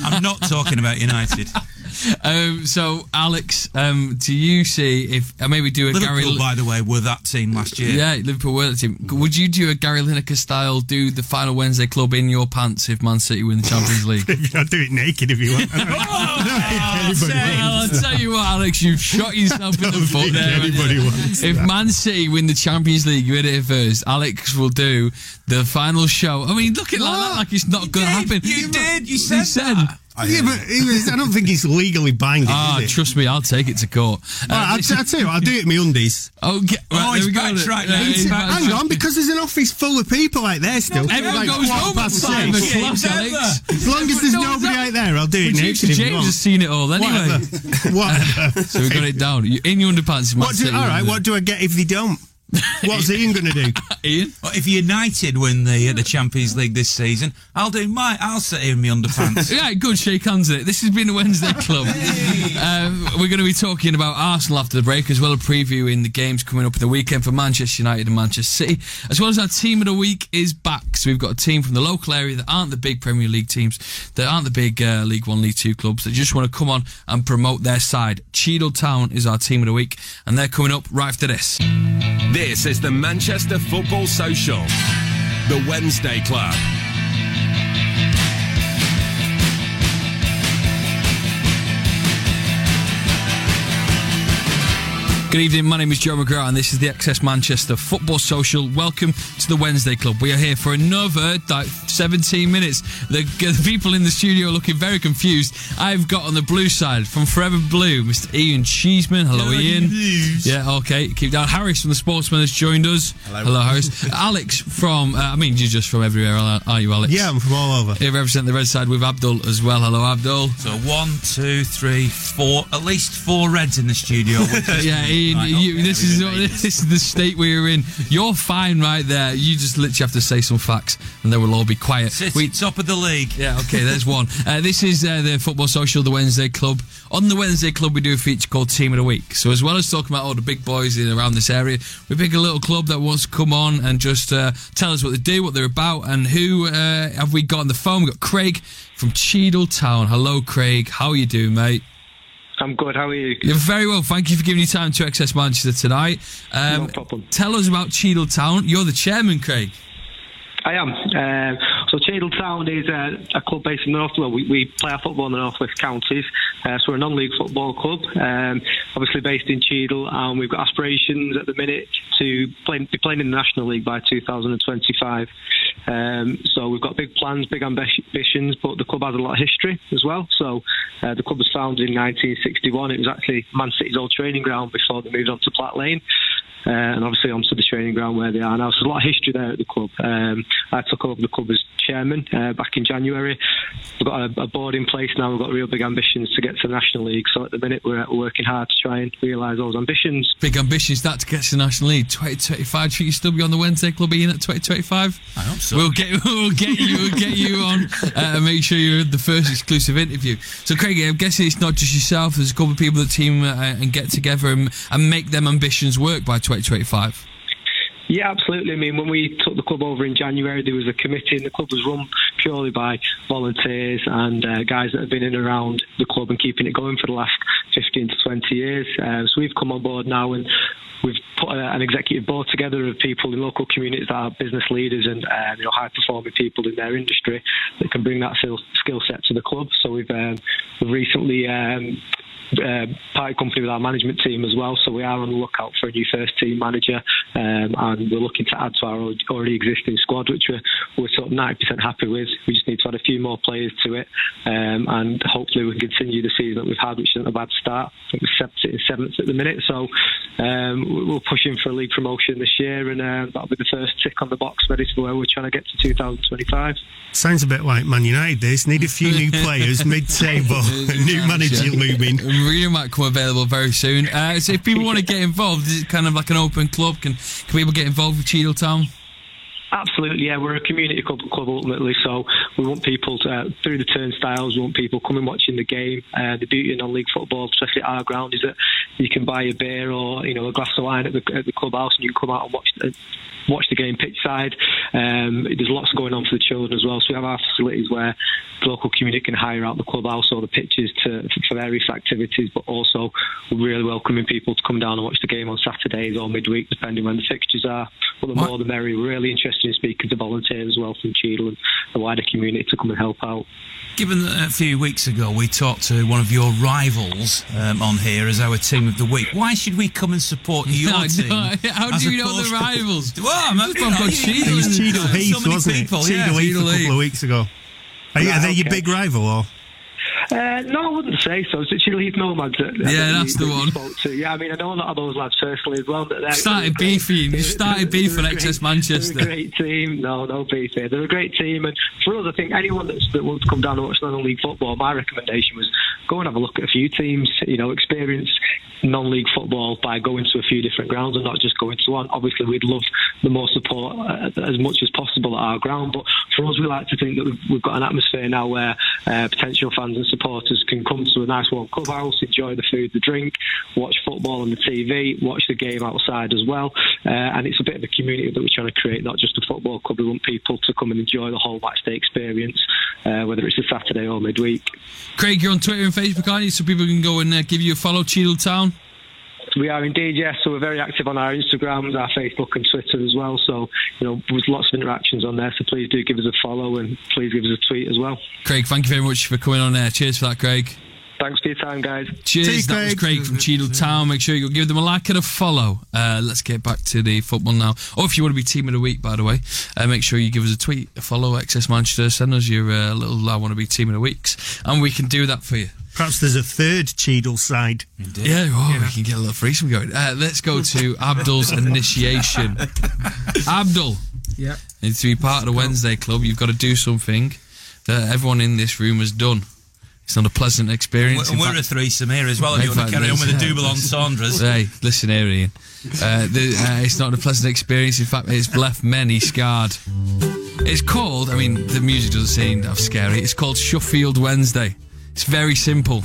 Speaker 2: I'm not talking about United. <laughs>
Speaker 1: Um, so, Alex, um, do you see if uh, maybe do a
Speaker 2: Liverpool,
Speaker 1: Gary?
Speaker 2: by the way, were that team last year.
Speaker 1: Yeah, Liverpool were that team. Would you do a Gary Lineker style? Do the final Wednesday club in your pants if Man City win the Champions <laughs> League?
Speaker 3: I'll do it naked if you want. <laughs>
Speaker 1: I'll tell, I'll tell you what, Alex, you've shot yourself in the foot there.
Speaker 3: anybody wants
Speaker 1: If
Speaker 3: that.
Speaker 1: Man City win the Champions League, you heard it first. Alex will do the final show. I mean, look at like that, like it's not going to happen.
Speaker 2: You did. You said,
Speaker 1: said.
Speaker 2: that.
Speaker 3: Yeah, but he was, I don't think he's legally binding.
Speaker 1: Ah,
Speaker 3: is
Speaker 1: trust me, I'll take it to court.
Speaker 3: Well,
Speaker 1: Uh,
Speaker 3: I'll, t- I'll tell you what, I'll do it in my undies.
Speaker 1: Oh, get, right,
Speaker 2: Oh, he's
Speaker 1: we
Speaker 2: back right now. He's
Speaker 1: he's
Speaker 2: back.
Speaker 1: back.
Speaker 3: Hang on, because there's an office full of people out there still.
Speaker 1: Everyone
Speaker 3: Like
Speaker 1: goes home at
Speaker 3: past
Speaker 1: five
Speaker 3: six.
Speaker 1: o'clock,
Speaker 2: Yeah,
Speaker 1: Alex.
Speaker 3: As long as there's
Speaker 1: No,
Speaker 3: nobody out there, I'll do it
Speaker 1: Producer
Speaker 3: naked
Speaker 1: James has seen it all anyway.
Speaker 3: Whatever. <laughs> Whatever.
Speaker 1: So we've got it down. In your underpants, Man
Speaker 3: What do,
Speaker 1: City.
Speaker 3: all right, what do I get if they don't? What's <laughs> Ian going to do?
Speaker 1: Ian?
Speaker 2: Well, if United win the uh, the Champions League this season, I'll do my. I'll sit here in my underpants. <laughs>
Speaker 1: Yeah, good. Shake hands it. This has been the Wednesday Club. <laughs> um, we're going to be talking about Arsenal after the break, as well as previewing the games coming up in the weekend for Manchester United and Manchester City, as well as our team of the week is back. So we've got a team from the local area that aren't the big Premier League teams, that aren't the big uh, League One, League Two clubs, that just want to come on and promote their side. Cheadle Town is our team of the week, and they're coming up right after this.
Speaker 5: This is the Manchester Football Social, the Wednesday Club.
Speaker 1: Good evening, my name is Joe McGrath and this is the XS Manchester Football Social. Welcome to the Wednesday Club. We are here for another like 17 minutes. The, the people in the studio are looking very confused. I've got on the blue side from Forever Blue, Mr. Ian Cheeseman. Hello, Ian. Yeah, okay. Keep down. Harris from the Sportsman has joined us. Hello, Harris. <laughs> Alex from, uh, I mean, you're just from everywhere, are you, Alex?
Speaker 3: Yeah, I'm from all over.
Speaker 1: Here represent the red side with Abdul as well. Hello, Abdul.
Speaker 2: So one, two, three, four. At least four reds in the studio. which is- <laughs>
Speaker 1: Yeah,
Speaker 2: Right,
Speaker 1: you, this is
Speaker 2: we
Speaker 1: this is the state we're in. You're fine right there. You just literally have to say some facts, and then we'll all be quiet.
Speaker 2: City, top of the league.
Speaker 1: Yeah, okay, there's one. <laughs> Uh, this is uh, the Football Social, the Wednesday Club. On the Wednesday Club, we do a feature called Team of the Week. So, as well as talking about all the big boys in around this area, we pick a little club that wants to come on and just uh, tell us what they do, what they're about, and who uh, have we got on the phone? We've got Craig from Cheadle Town. Hello, Craig. How are you doing, mate?
Speaker 7: I'm good. How are you?
Speaker 1: You're very well. Thank you for giving your time to XS Manchester tonight. Um,
Speaker 7: No problem.
Speaker 1: Tell us about Cheadle Town. You're the chairman, Craig.
Speaker 7: I am. Um, so Cheadle Town is uh, a club based in North. Well, we, we play our football in the Northwest Counties. Uh, so we're a non-league football club, um, obviously based in Cheadle, and we've got aspirations at the minute to play, be playing in the National League by 2025. Um, so we've got big plans, big ambitions, but the club has a lot of history as well. So uh, the club was founded in 1961. It was actually Man City's old training ground before they moved on to Platt Lane. Uh, and obviously onto the training ground where they are now. So there's a lot of history there at the club. Um, I took over the club as chairman uh, back in January. We've got a, a board in place now. We've got real big ambitions to get to the National League. So at the minute we're, we're working hard to try and realise those ambitions.
Speaker 1: Big ambitions that to get to the National League 2025. Should you still be on the Wednesday Club Ian at 2025?
Speaker 2: I hope so.
Speaker 1: We'll get <laughs> we'll get you we'll get you on uh, and make sure you're the first exclusive interview. So Craig, I'm guessing it's not just yourself. There's a couple of people that team uh, and get together and, and make them ambitions work by 2025.
Speaker 7: Yeah, absolutely. I mean, when we took the club over in January, there was a committee, and the club was run purely by volunteers and uh, guys that have been in and around the club and keeping it going for the last 15 to 20 years. Uh, so we've come on board now and we've put a, an executive board together of people in local communities that are business leaders and um, you know high performing people in their industry that can bring that skill, set to the club. So we've, um, recently um, uh, party company with our management team as well. So we are on the lookout for a new first team manager, um, and we're looking to add to our already existing squad, which we're, we're sort of 90% happy with. We just need to add a few more players to it, um, and hopefully we can continue the season that we've had, which isn't a bad start. I think we're seventh, seventh at the minute, so um, we're pushing for a league promotion this year, and uh, that'll be the first tick on the box ready for where we're trying to get to 2025.
Speaker 3: Sounds a bit like Man United. This need a few new <laughs> players mid-table, new <laughs> manager looming.
Speaker 1: Mourinho might come available very soon. Uh, so if people want to get involved, is it kind of like an open club? Can can people get involved with Cheadle Town?
Speaker 7: Absolutely, yeah. We're a community club, club ultimately, so we want people to, uh, through the turnstiles. We want people coming watching the game. Uh, the beauty of non-league football, especially at our ground, is that you can buy a beer or you know a glass of wine at the, at the clubhouse, and you can come out and watch the, watch the game pitch side. Um, there's lots going on for the children as well. So we have our facilities where the local community can hire out the clubhouse or the pitches to, for various activities, but also really welcoming people to come down and watch the game on Saturdays or midweek, depending when the fixtures are. But the more the merrier. We're really interested in speaking to volunteers as well from Cheadle and the wider community to come and help out.
Speaker 2: Given that a few weeks ago we talked to one of your rivals um, on here as our team of the week, why should we come and support <laughs> your
Speaker 1: No,
Speaker 2: team?
Speaker 1: no, <laughs> how do you know
Speaker 2: opposed
Speaker 1: the
Speaker 2: to-
Speaker 1: rivals? <laughs>
Speaker 2: Well, I'm
Speaker 1: Just one called Cheadle.
Speaker 3: It was Cheadle
Speaker 2: So
Speaker 3: Heath,
Speaker 2: many
Speaker 3: wasn't
Speaker 2: people,
Speaker 3: it?
Speaker 2: yeah.
Speaker 3: Cheadle Heath a couple of weeks ago. Are, you,
Speaker 7: Right,
Speaker 3: are they your big rival or?
Speaker 7: Uh, no, I wouldn't say so. It's Cheadle Heath Nomads. That,
Speaker 1: Yeah, that's
Speaker 7: we-
Speaker 1: the one.
Speaker 7: Spoke to. Yeah, I mean, I know a lot of those lads personally as well. But they're-
Speaker 1: Started beefing. You started
Speaker 7: they're-
Speaker 1: beef for
Speaker 7: they're a
Speaker 1: XS
Speaker 7: great-
Speaker 1: Manchester.
Speaker 7: They're a great team. No, no beef here. They're a great team. And for us, I think anyone that's, that wants to come down and watch non-league football, my recommendation was go and have a look at a few teams. You know, experience non-league football by going to a few different grounds and not just going to one. Obviously, we'd love the more support uh, as much as possible at our ground, but for us, we like to think that we've, we've got an atmosphere now where uh, potential fans and supporters can come to a nice warm clubhouse, enjoy the food, the drink, watch football on the TV, watch the game outside as well. Uh, and it's a bit of a community that we're trying to create, not just a football club. We want people to come and enjoy the whole match day experience, uh, whether it's a Saturday or midweek.
Speaker 1: Craig, you're on Twitter and Facebook, aren't you? So people can go and uh, give you a follow, Cheadle Town.
Speaker 7: We are indeed, yes. So we're very active on our Instagrams, our Facebook, and Twitter as well. So you know, there's lots of interactions on there. So please do give us a follow and please give us a tweet as well.
Speaker 1: Craig, thank you very much for coming on there. Cheers for that, Craig.
Speaker 7: Thanks for your time, guys.
Speaker 1: Cheers. That was Craig from Cheadle Town. Make sure you go give them a like and a follow. Uh, let's get back to the football now. Or if you want to be team of the week, by the way, uh, make sure you give us a tweet, a follow, XS Manchester. Send us your uh, little I want to be team of the weeks, and we can do that for you.
Speaker 3: Perhaps there's a third Cheadle side. Indeed.
Speaker 1: Yeah, oh, we can get a little threesome going. Uh, let's go to Abdul's initiation. <laughs> Abdul,
Speaker 4: Yeah.
Speaker 1: and to be part of the Wednesday Club, you've got to do something that everyone in this room has done. It's not a pleasant experience.
Speaker 2: And we're
Speaker 1: fact-
Speaker 2: a threesome here as well, if you want to carry on with the double entendres. <laughs>
Speaker 1: Hey, listen here, Ian. Uh, the, uh, it's not a pleasant experience. In fact, it's left many scarred. It's called, I mean, the music doesn't seem that scary. It's called Sheffield Wednesday. It's very simple,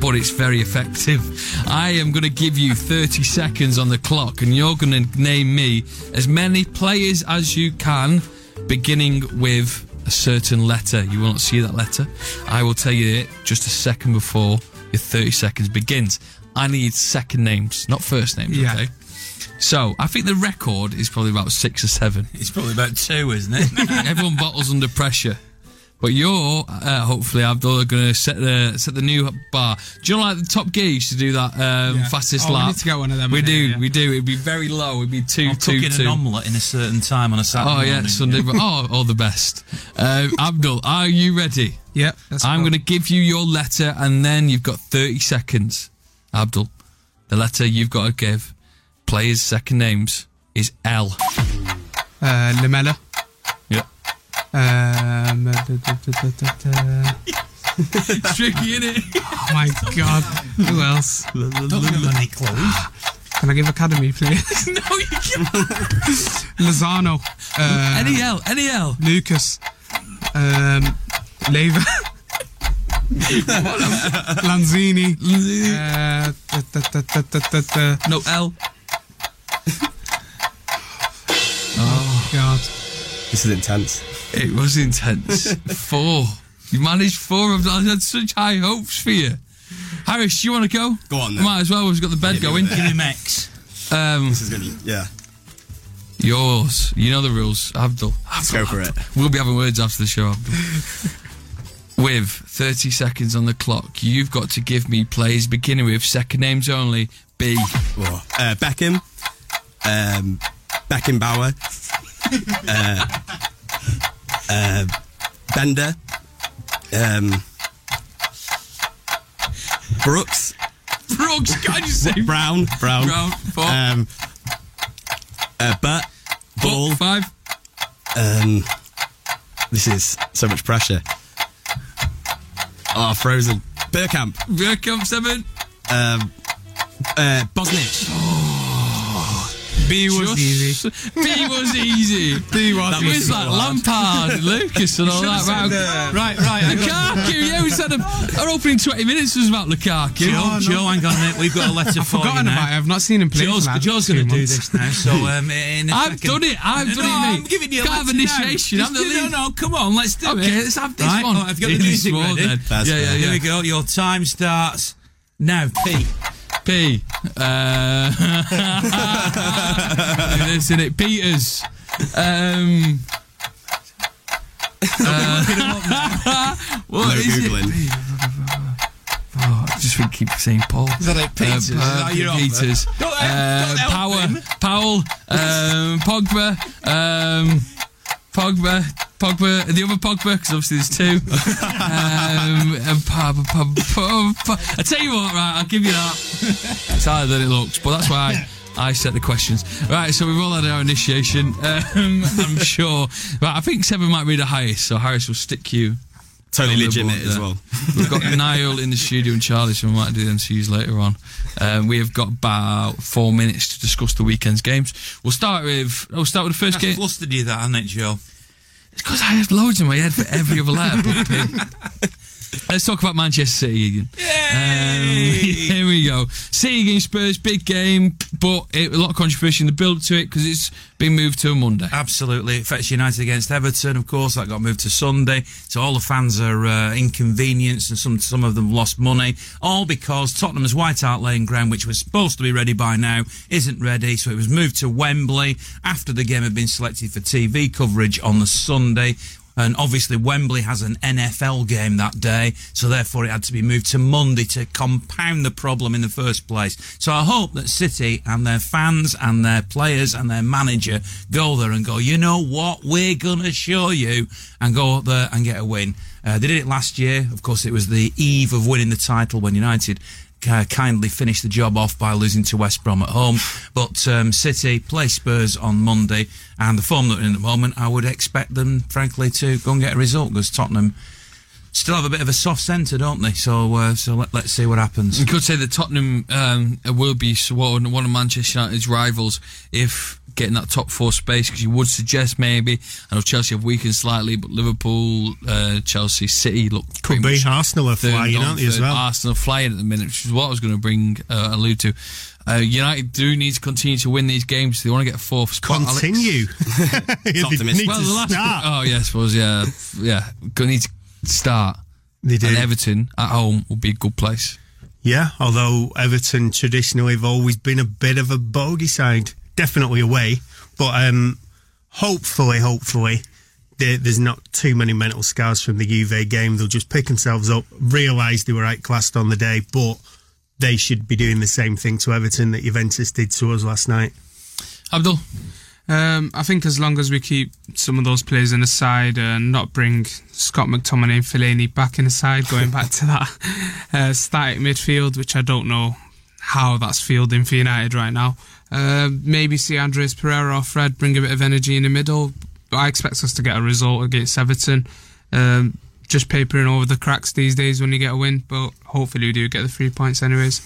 Speaker 1: but it's very effective. I am going to give you 30 seconds on the clock, and you're going to name me as many players as you can, beginning with a certain letter. You will not see that letter. I will tell you it just a second before Your 30 seconds begins. I need second names, not first names,
Speaker 4: Yeah.
Speaker 1: okay? So, I think the record is probably about six or seven.
Speaker 2: It's probably about two, isn't it? <laughs>
Speaker 1: Everyone bottles under pressure. But you're, uh, hopefully, Abdul, are going to set the set the new bar. Do you know, like the Top Gear used to do that um,
Speaker 4: Yeah.
Speaker 1: fastest
Speaker 4: Oh, we
Speaker 1: lap?
Speaker 4: need to get one of them
Speaker 1: We do,
Speaker 4: here, yeah.
Speaker 1: we do. It'd be very low. It'd be two,
Speaker 2: I'm
Speaker 1: two,
Speaker 2: cooking
Speaker 1: two.
Speaker 2: an omelette in a certain time on a Saturday
Speaker 1: Oh yeah,
Speaker 2: morning.
Speaker 1: Sunday. oh, all the best. Uh, Abdul, are you ready?
Speaker 4: Yep. Let's
Speaker 1: I'm going to give you your letter, and then you've got 30 seconds. Abdul, the letter you've got to give. Players' second names is L.
Speaker 4: Uh, Lamela.
Speaker 1: Yeah.
Speaker 4: Um, da, da, da, da, da, da.
Speaker 1: it's tricky, isn't it?
Speaker 4: Oh my god. Who else?
Speaker 2: Don't give any clues.
Speaker 4: Can I give Academy, please? <laughs>
Speaker 1: no, you can't.
Speaker 4: Lozano. Uh,
Speaker 1: any L, any L.
Speaker 4: Lucas. Um, Leiva. <laughs> Lanzini. Uh, da, da, da.
Speaker 1: No L.
Speaker 4: Oh, God.
Speaker 6: This is intense.
Speaker 1: It was intense. <laughs> four. You managed four of them. I had such high hopes for you. Harris, you want to go?
Speaker 6: Go on then.
Speaker 1: Might as well. We've got the bed
Speaker 6: Hit
Speaker 1: going.
Speaker 2: Give him X.
Speaker 1: Um,
Speaker 6: This is gonna yeah.
Speaker 1: yours. You know the rules, Abdul.
Speaker 6: Let's go for it.
Speaker 1: We'll be having words after the show, Abdul. <laughs> with 30 seconds on the clock, you've got to give me plays beginning with second names only. B.
Speaker 6: Oh, uh, Beckham, um, Beckenbauer, <laughs> uh, uh, Bender, um, Brooks,
Speaker 1: Brooks, can you say <laughs>
Speaker 6: Brown, Brown,
Speaker 1: Brown, four.
Speaker 6: um, uh, Burt, Ball,
Speaker 1: Five.
Speaker 6: um, this is so much pressure. Oh, frozen. Burkamp,
Speaker 1: Bergkamp, seven.
Speaker 6: um, uh, Bosnich.
Speaker 4: B was easy.
Speaker 1: B was easy.
Speaker 4: B was
Speaker 1: It was like Lampard, <laughs> Lucas, and all that. Right,
Speaker 2: Right, right. <laughs>
Speaker 1: Lukaku, yeah, we said our opening 20 minutes was about Lukaku.
Speaker 2: Joe, Joe, hang on a minute. We've got a <laughs> letter
Speaker 4: I've
Speaker 2: for you
Speaker 4: forgotten
Speaker 2: now.
Speaker 4: about it. I've not seen him play.
Speaker 2: Joe's, Joe's going to do this now. So um, in a
Speaker 1: I've
Speaker 2: second-
Speaker 1: done it. I've
Speaker 2: no,
Speaker 1: done
Speaker 2: no,
Speaker 1: it, mate.
Speaker 2: I'm giving you a
Speaker 1: Can't have initiation. I'm the
Speaker 2: no, no, come on, let's do
Speaker 1: Okay,
Speaker 2: it.
Speaker 1: Okay, let's have this
Speaker 2: right,
Speaker 1: one.
Speaker 2: oh, I've got the music ready.
Speaker 1: yeah, yeah, yeah.
Speaker 2: Here we go. Your time starts now. Pete.
Speaker 1: P. Uh, <laughs> this in it. Peters. Um. <laughs> uh, <laughs> what
Speaker 6: No
Speaker 1: is it? Oh, I just keep saying Paul.
Speaker 2: Is that like Peters? Is that your offer?
Speaker 1: Peters.
Speaker 2: Don't
Speaker 1: Uh,
Speaker 2: don't
Speaker 1: Power. Powell. Um, Pogba. Um, Pogba. Pogba. The other Pogba, because obviously there's two. um, and pa, pa, pa. I tell you what, right, I'll give you that. It's harder than it looks, but that's why I, I set the questions. Right, so we've all had our initiation. Um, I'm sure. Right, I think Seven might be the highest, so Harris will stick you.
Speaker 6: Totally legitimate as well.
Speaker 1: We've got Niall in the studio and Charlie, so we might do them to use later on. Um, we have got about four minutes to discuss the weekend's games. We'll start with. We'll start with the first
Speaker 2: That's
Speaker 1: game.
Speaker 2: flustered you, that, hasn't it, Joe?
Speaker 1: It's because I have loads in my head for every other letter. <laughs> Let's talk about Manchester City again. Um, <laughs> here we go. City against Spurs, big game, but it, a lot of controversy in the build to it because it's been moved to a Monday.
Speaker 2: Absolutely. It affects United against Everton, of course. That got moved to Sunday. So all the fans are uh, inconvenienced and some some of them lost money. All because Tottenham's White Hart Lane ground, which was supposed to be ready by now, isn't ready. So it was moved to Wembley after the game had been selected for TV coverage on the Sunday. And obviously, Wembley has an NFL game that day, so therefore it had to be moved to Monday to compound the problem in the first place. So I hope that City and their fans and their players and their manager go there and go, you know what, we're going to show you, and go up there and get a win. Uh, they did it last year. Of course, it was the eve of winning the title when United uh, kindly finished the job off by losing to West Brom at home. But um, City play Spurs on Monday, and the form that they're in at the moment, I would expect them, frankly, to go and get a result because Tottenham still have a bit of a soft centre, don't they? So, uh, so let, let's see what happens.
Speaker 1: You could say that Tottenham um, will be one, one of Manchester United's rivals if getting that top four space because you would suggest maybe I know Chelsea have weakened slightly but Liverpool uh, Chelsea City look
Speaker 3: Could
Speaker 1: pretty
Speaker 3: be
Speaker 1: much
Speaker 3: Arsenal are
Speaker 1: third
Speaker 3: flying,
Speaker 1: on,
Speaker 3: aren't they, as
Speaker 1: third.
Speaker 3: well?
Speaker 1: Arsenal flying at the minute which is what I was going to bring uh, allude to uh, United do need to continue to win these games they want to get a fourth spot
Speaker 3: Continue. <laughs> <laughs> They
Speaker 6: optimistic.
Speaker 3: need
Speaker 1: well
Speaker 3: to
Speaker 1: the last
Speaker 3: start.
Speaker 1: oh yeah I suppose yeah yeah going to need to start
Speaker 3: They do.
Speaker 1: and Everton at home will be a good place
Speaker 3: Yeah, although Everton traditionally have always been a bit of a bogey side, definitely away, but um, hopefully, hopefully, there, there's not too many mental scars from the Juve game. They'll just pick themselves up, realise they were outclassed on the day, but they should be doing the same thing to Everton that Juventus did to us last night.
Speaker 1: Abdul?
Speaker 4: Um, I think as long as we keep some of those players in the side and not bring Scott McTominay and Fellaini back in the side, going back to that <laughs> uh, static midfield, which I don't know how that's fielding for United right now. Uh, maybe see Andreas Pereira or Fred bring a bit of energy in the middle. I expect us to get a result against Everton. Um, just papering over the cracks these days when you get a win, but hopefully we do get the three points anyways.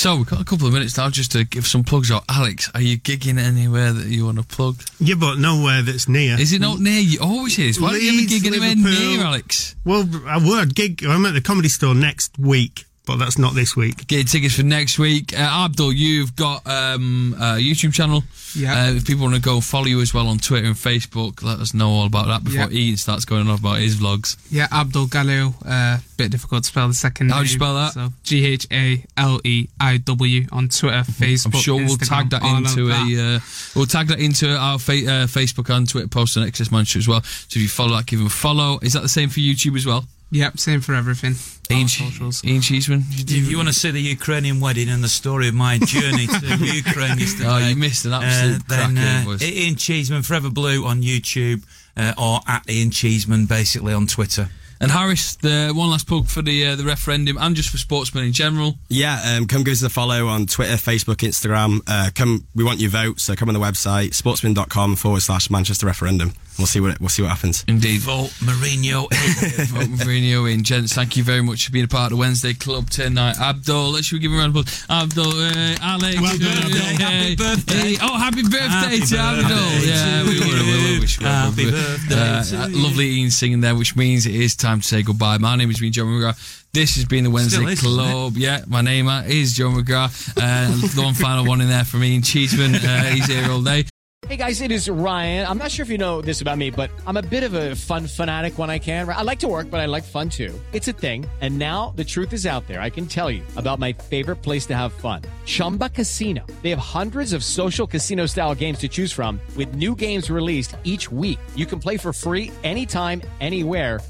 Speaker 1: So we've got a couple of minutes now just to give some plugs out. Alex, are you gigging anywhere that you want to plug?
Speaker 3: Yeah, but nowhere that's near.
Speaker 1: Is it not near you? Oh, Always is. Why don't you ever
Speaker 3: Leeds,
Speaker 1: gig anywhere near, Alex?
Speaker 3: Well, I would gig. I'm at the comedy store next week, but that's not this week.
Speaker 1: Get tickets for next week. Uh, Abdul, you've got um, a YouTube channel.
Speaker 4: Yeah.
Speaker 1: Uh, if people want to go follow you as well on Twitter and Facebook, let us know all about that before
Speaker 4: Yeah.
Speaker 1: Ian starts going off about his vlogs.
Speaker 4: Yeah, Abdul Galeo. Uh, bit difficult to spell the second
Speaker 1: How do you spell that?
Speaker 4: So G H A L E I W on Twitter, Facebook.
Speaker 1: I'm sure we'll
Speaker 4: Instagram,
Speaker 1: tag that into
Speaker 4: that.
Speaker 1: a uh, we'll tag that into our fa- uh, Facebook and Twitter post on XS Manchester as well. So if you follow that, give them a follow. Is that the same for YouTube as well?
Speaker 4: Yep, same for everything.
Speaker 1: Ian,
Speaker 4: All socials.
Speaker 1: Ian Cheeseman.
Speaker 2: If you want to see the Ukrainian wedding and the story of my journey to <laughs> Ukraine yesterday,
Speaker 1: Oh, you missed an absolute
Speaker 2: then
Speaker 1: cracker,
Speaker 2: uh,
Speaker 1: boys.
Speaker 2: Ian Cheeseman, Forever Blue on YouTube, uh, or at Ian Cheeseman, basically on Twitter.
Speaker 1: And Harris, the one last plug for the uh, the referendum and just for sportsmen in general.
Speaker 6: Yeah, um, come give us a follow on Twitter, Facebook, Instagram. Uh, come, we want your vote, so come on the website sportsman.com forward slash Manchester referendum. We'll see what we'll see what happens.
Speaker 1: Indeed.
Speaker 2: Vote Mourinho. <laughs>
Speaker 1: Vote Mourinho in. Gents, thank you very much for being a part of the Wednesday Club tonight. Abdul, let's should we give him a round of applause? Abdul, uh, Alex.
Speaker 2: Well done,
Speaker 1: uh,
Speaker 2: Abdul. Happy birthday.
Speaker 1: oh, happy birthday
Speaker 2: Happy
Speaker 1: to Abdul.
Speaker 2: birthday
Speaker 1: Yeah,
Speaker 2: to
Speaker 1: we would have. We
Speaker 2: you.
Speaker 1: wish we
Speaker 2: Happy birthday
Speaker 1: Uh,
Speaker 2: to
Speaker 1: uh,
Speaker 2: you.
Speaker 1: Lovely Ian singing there, which means it is time to say goodbye. My name has been John McGrath. This has been the Wednesday
Speaker 2: is,
Speaker 1: Club. Yeah, my name uh, is Joe McGrath. Uh, the one final one in there for Ian Cheeseman. Uh, he's here all day.
Speaker 8: Hey guys, it is Ryan. I'm not sure if you know this about me, but I'm a bit of a fun fanatic when I can. I like to work, but I like fun too. It's a thing. And now the truth is out there. I can tell you about my favorite place to have fun Chumba Casino. They have hundreds of social casino style games to choose from, with new games released each week. You can play for free anytime, anywhere.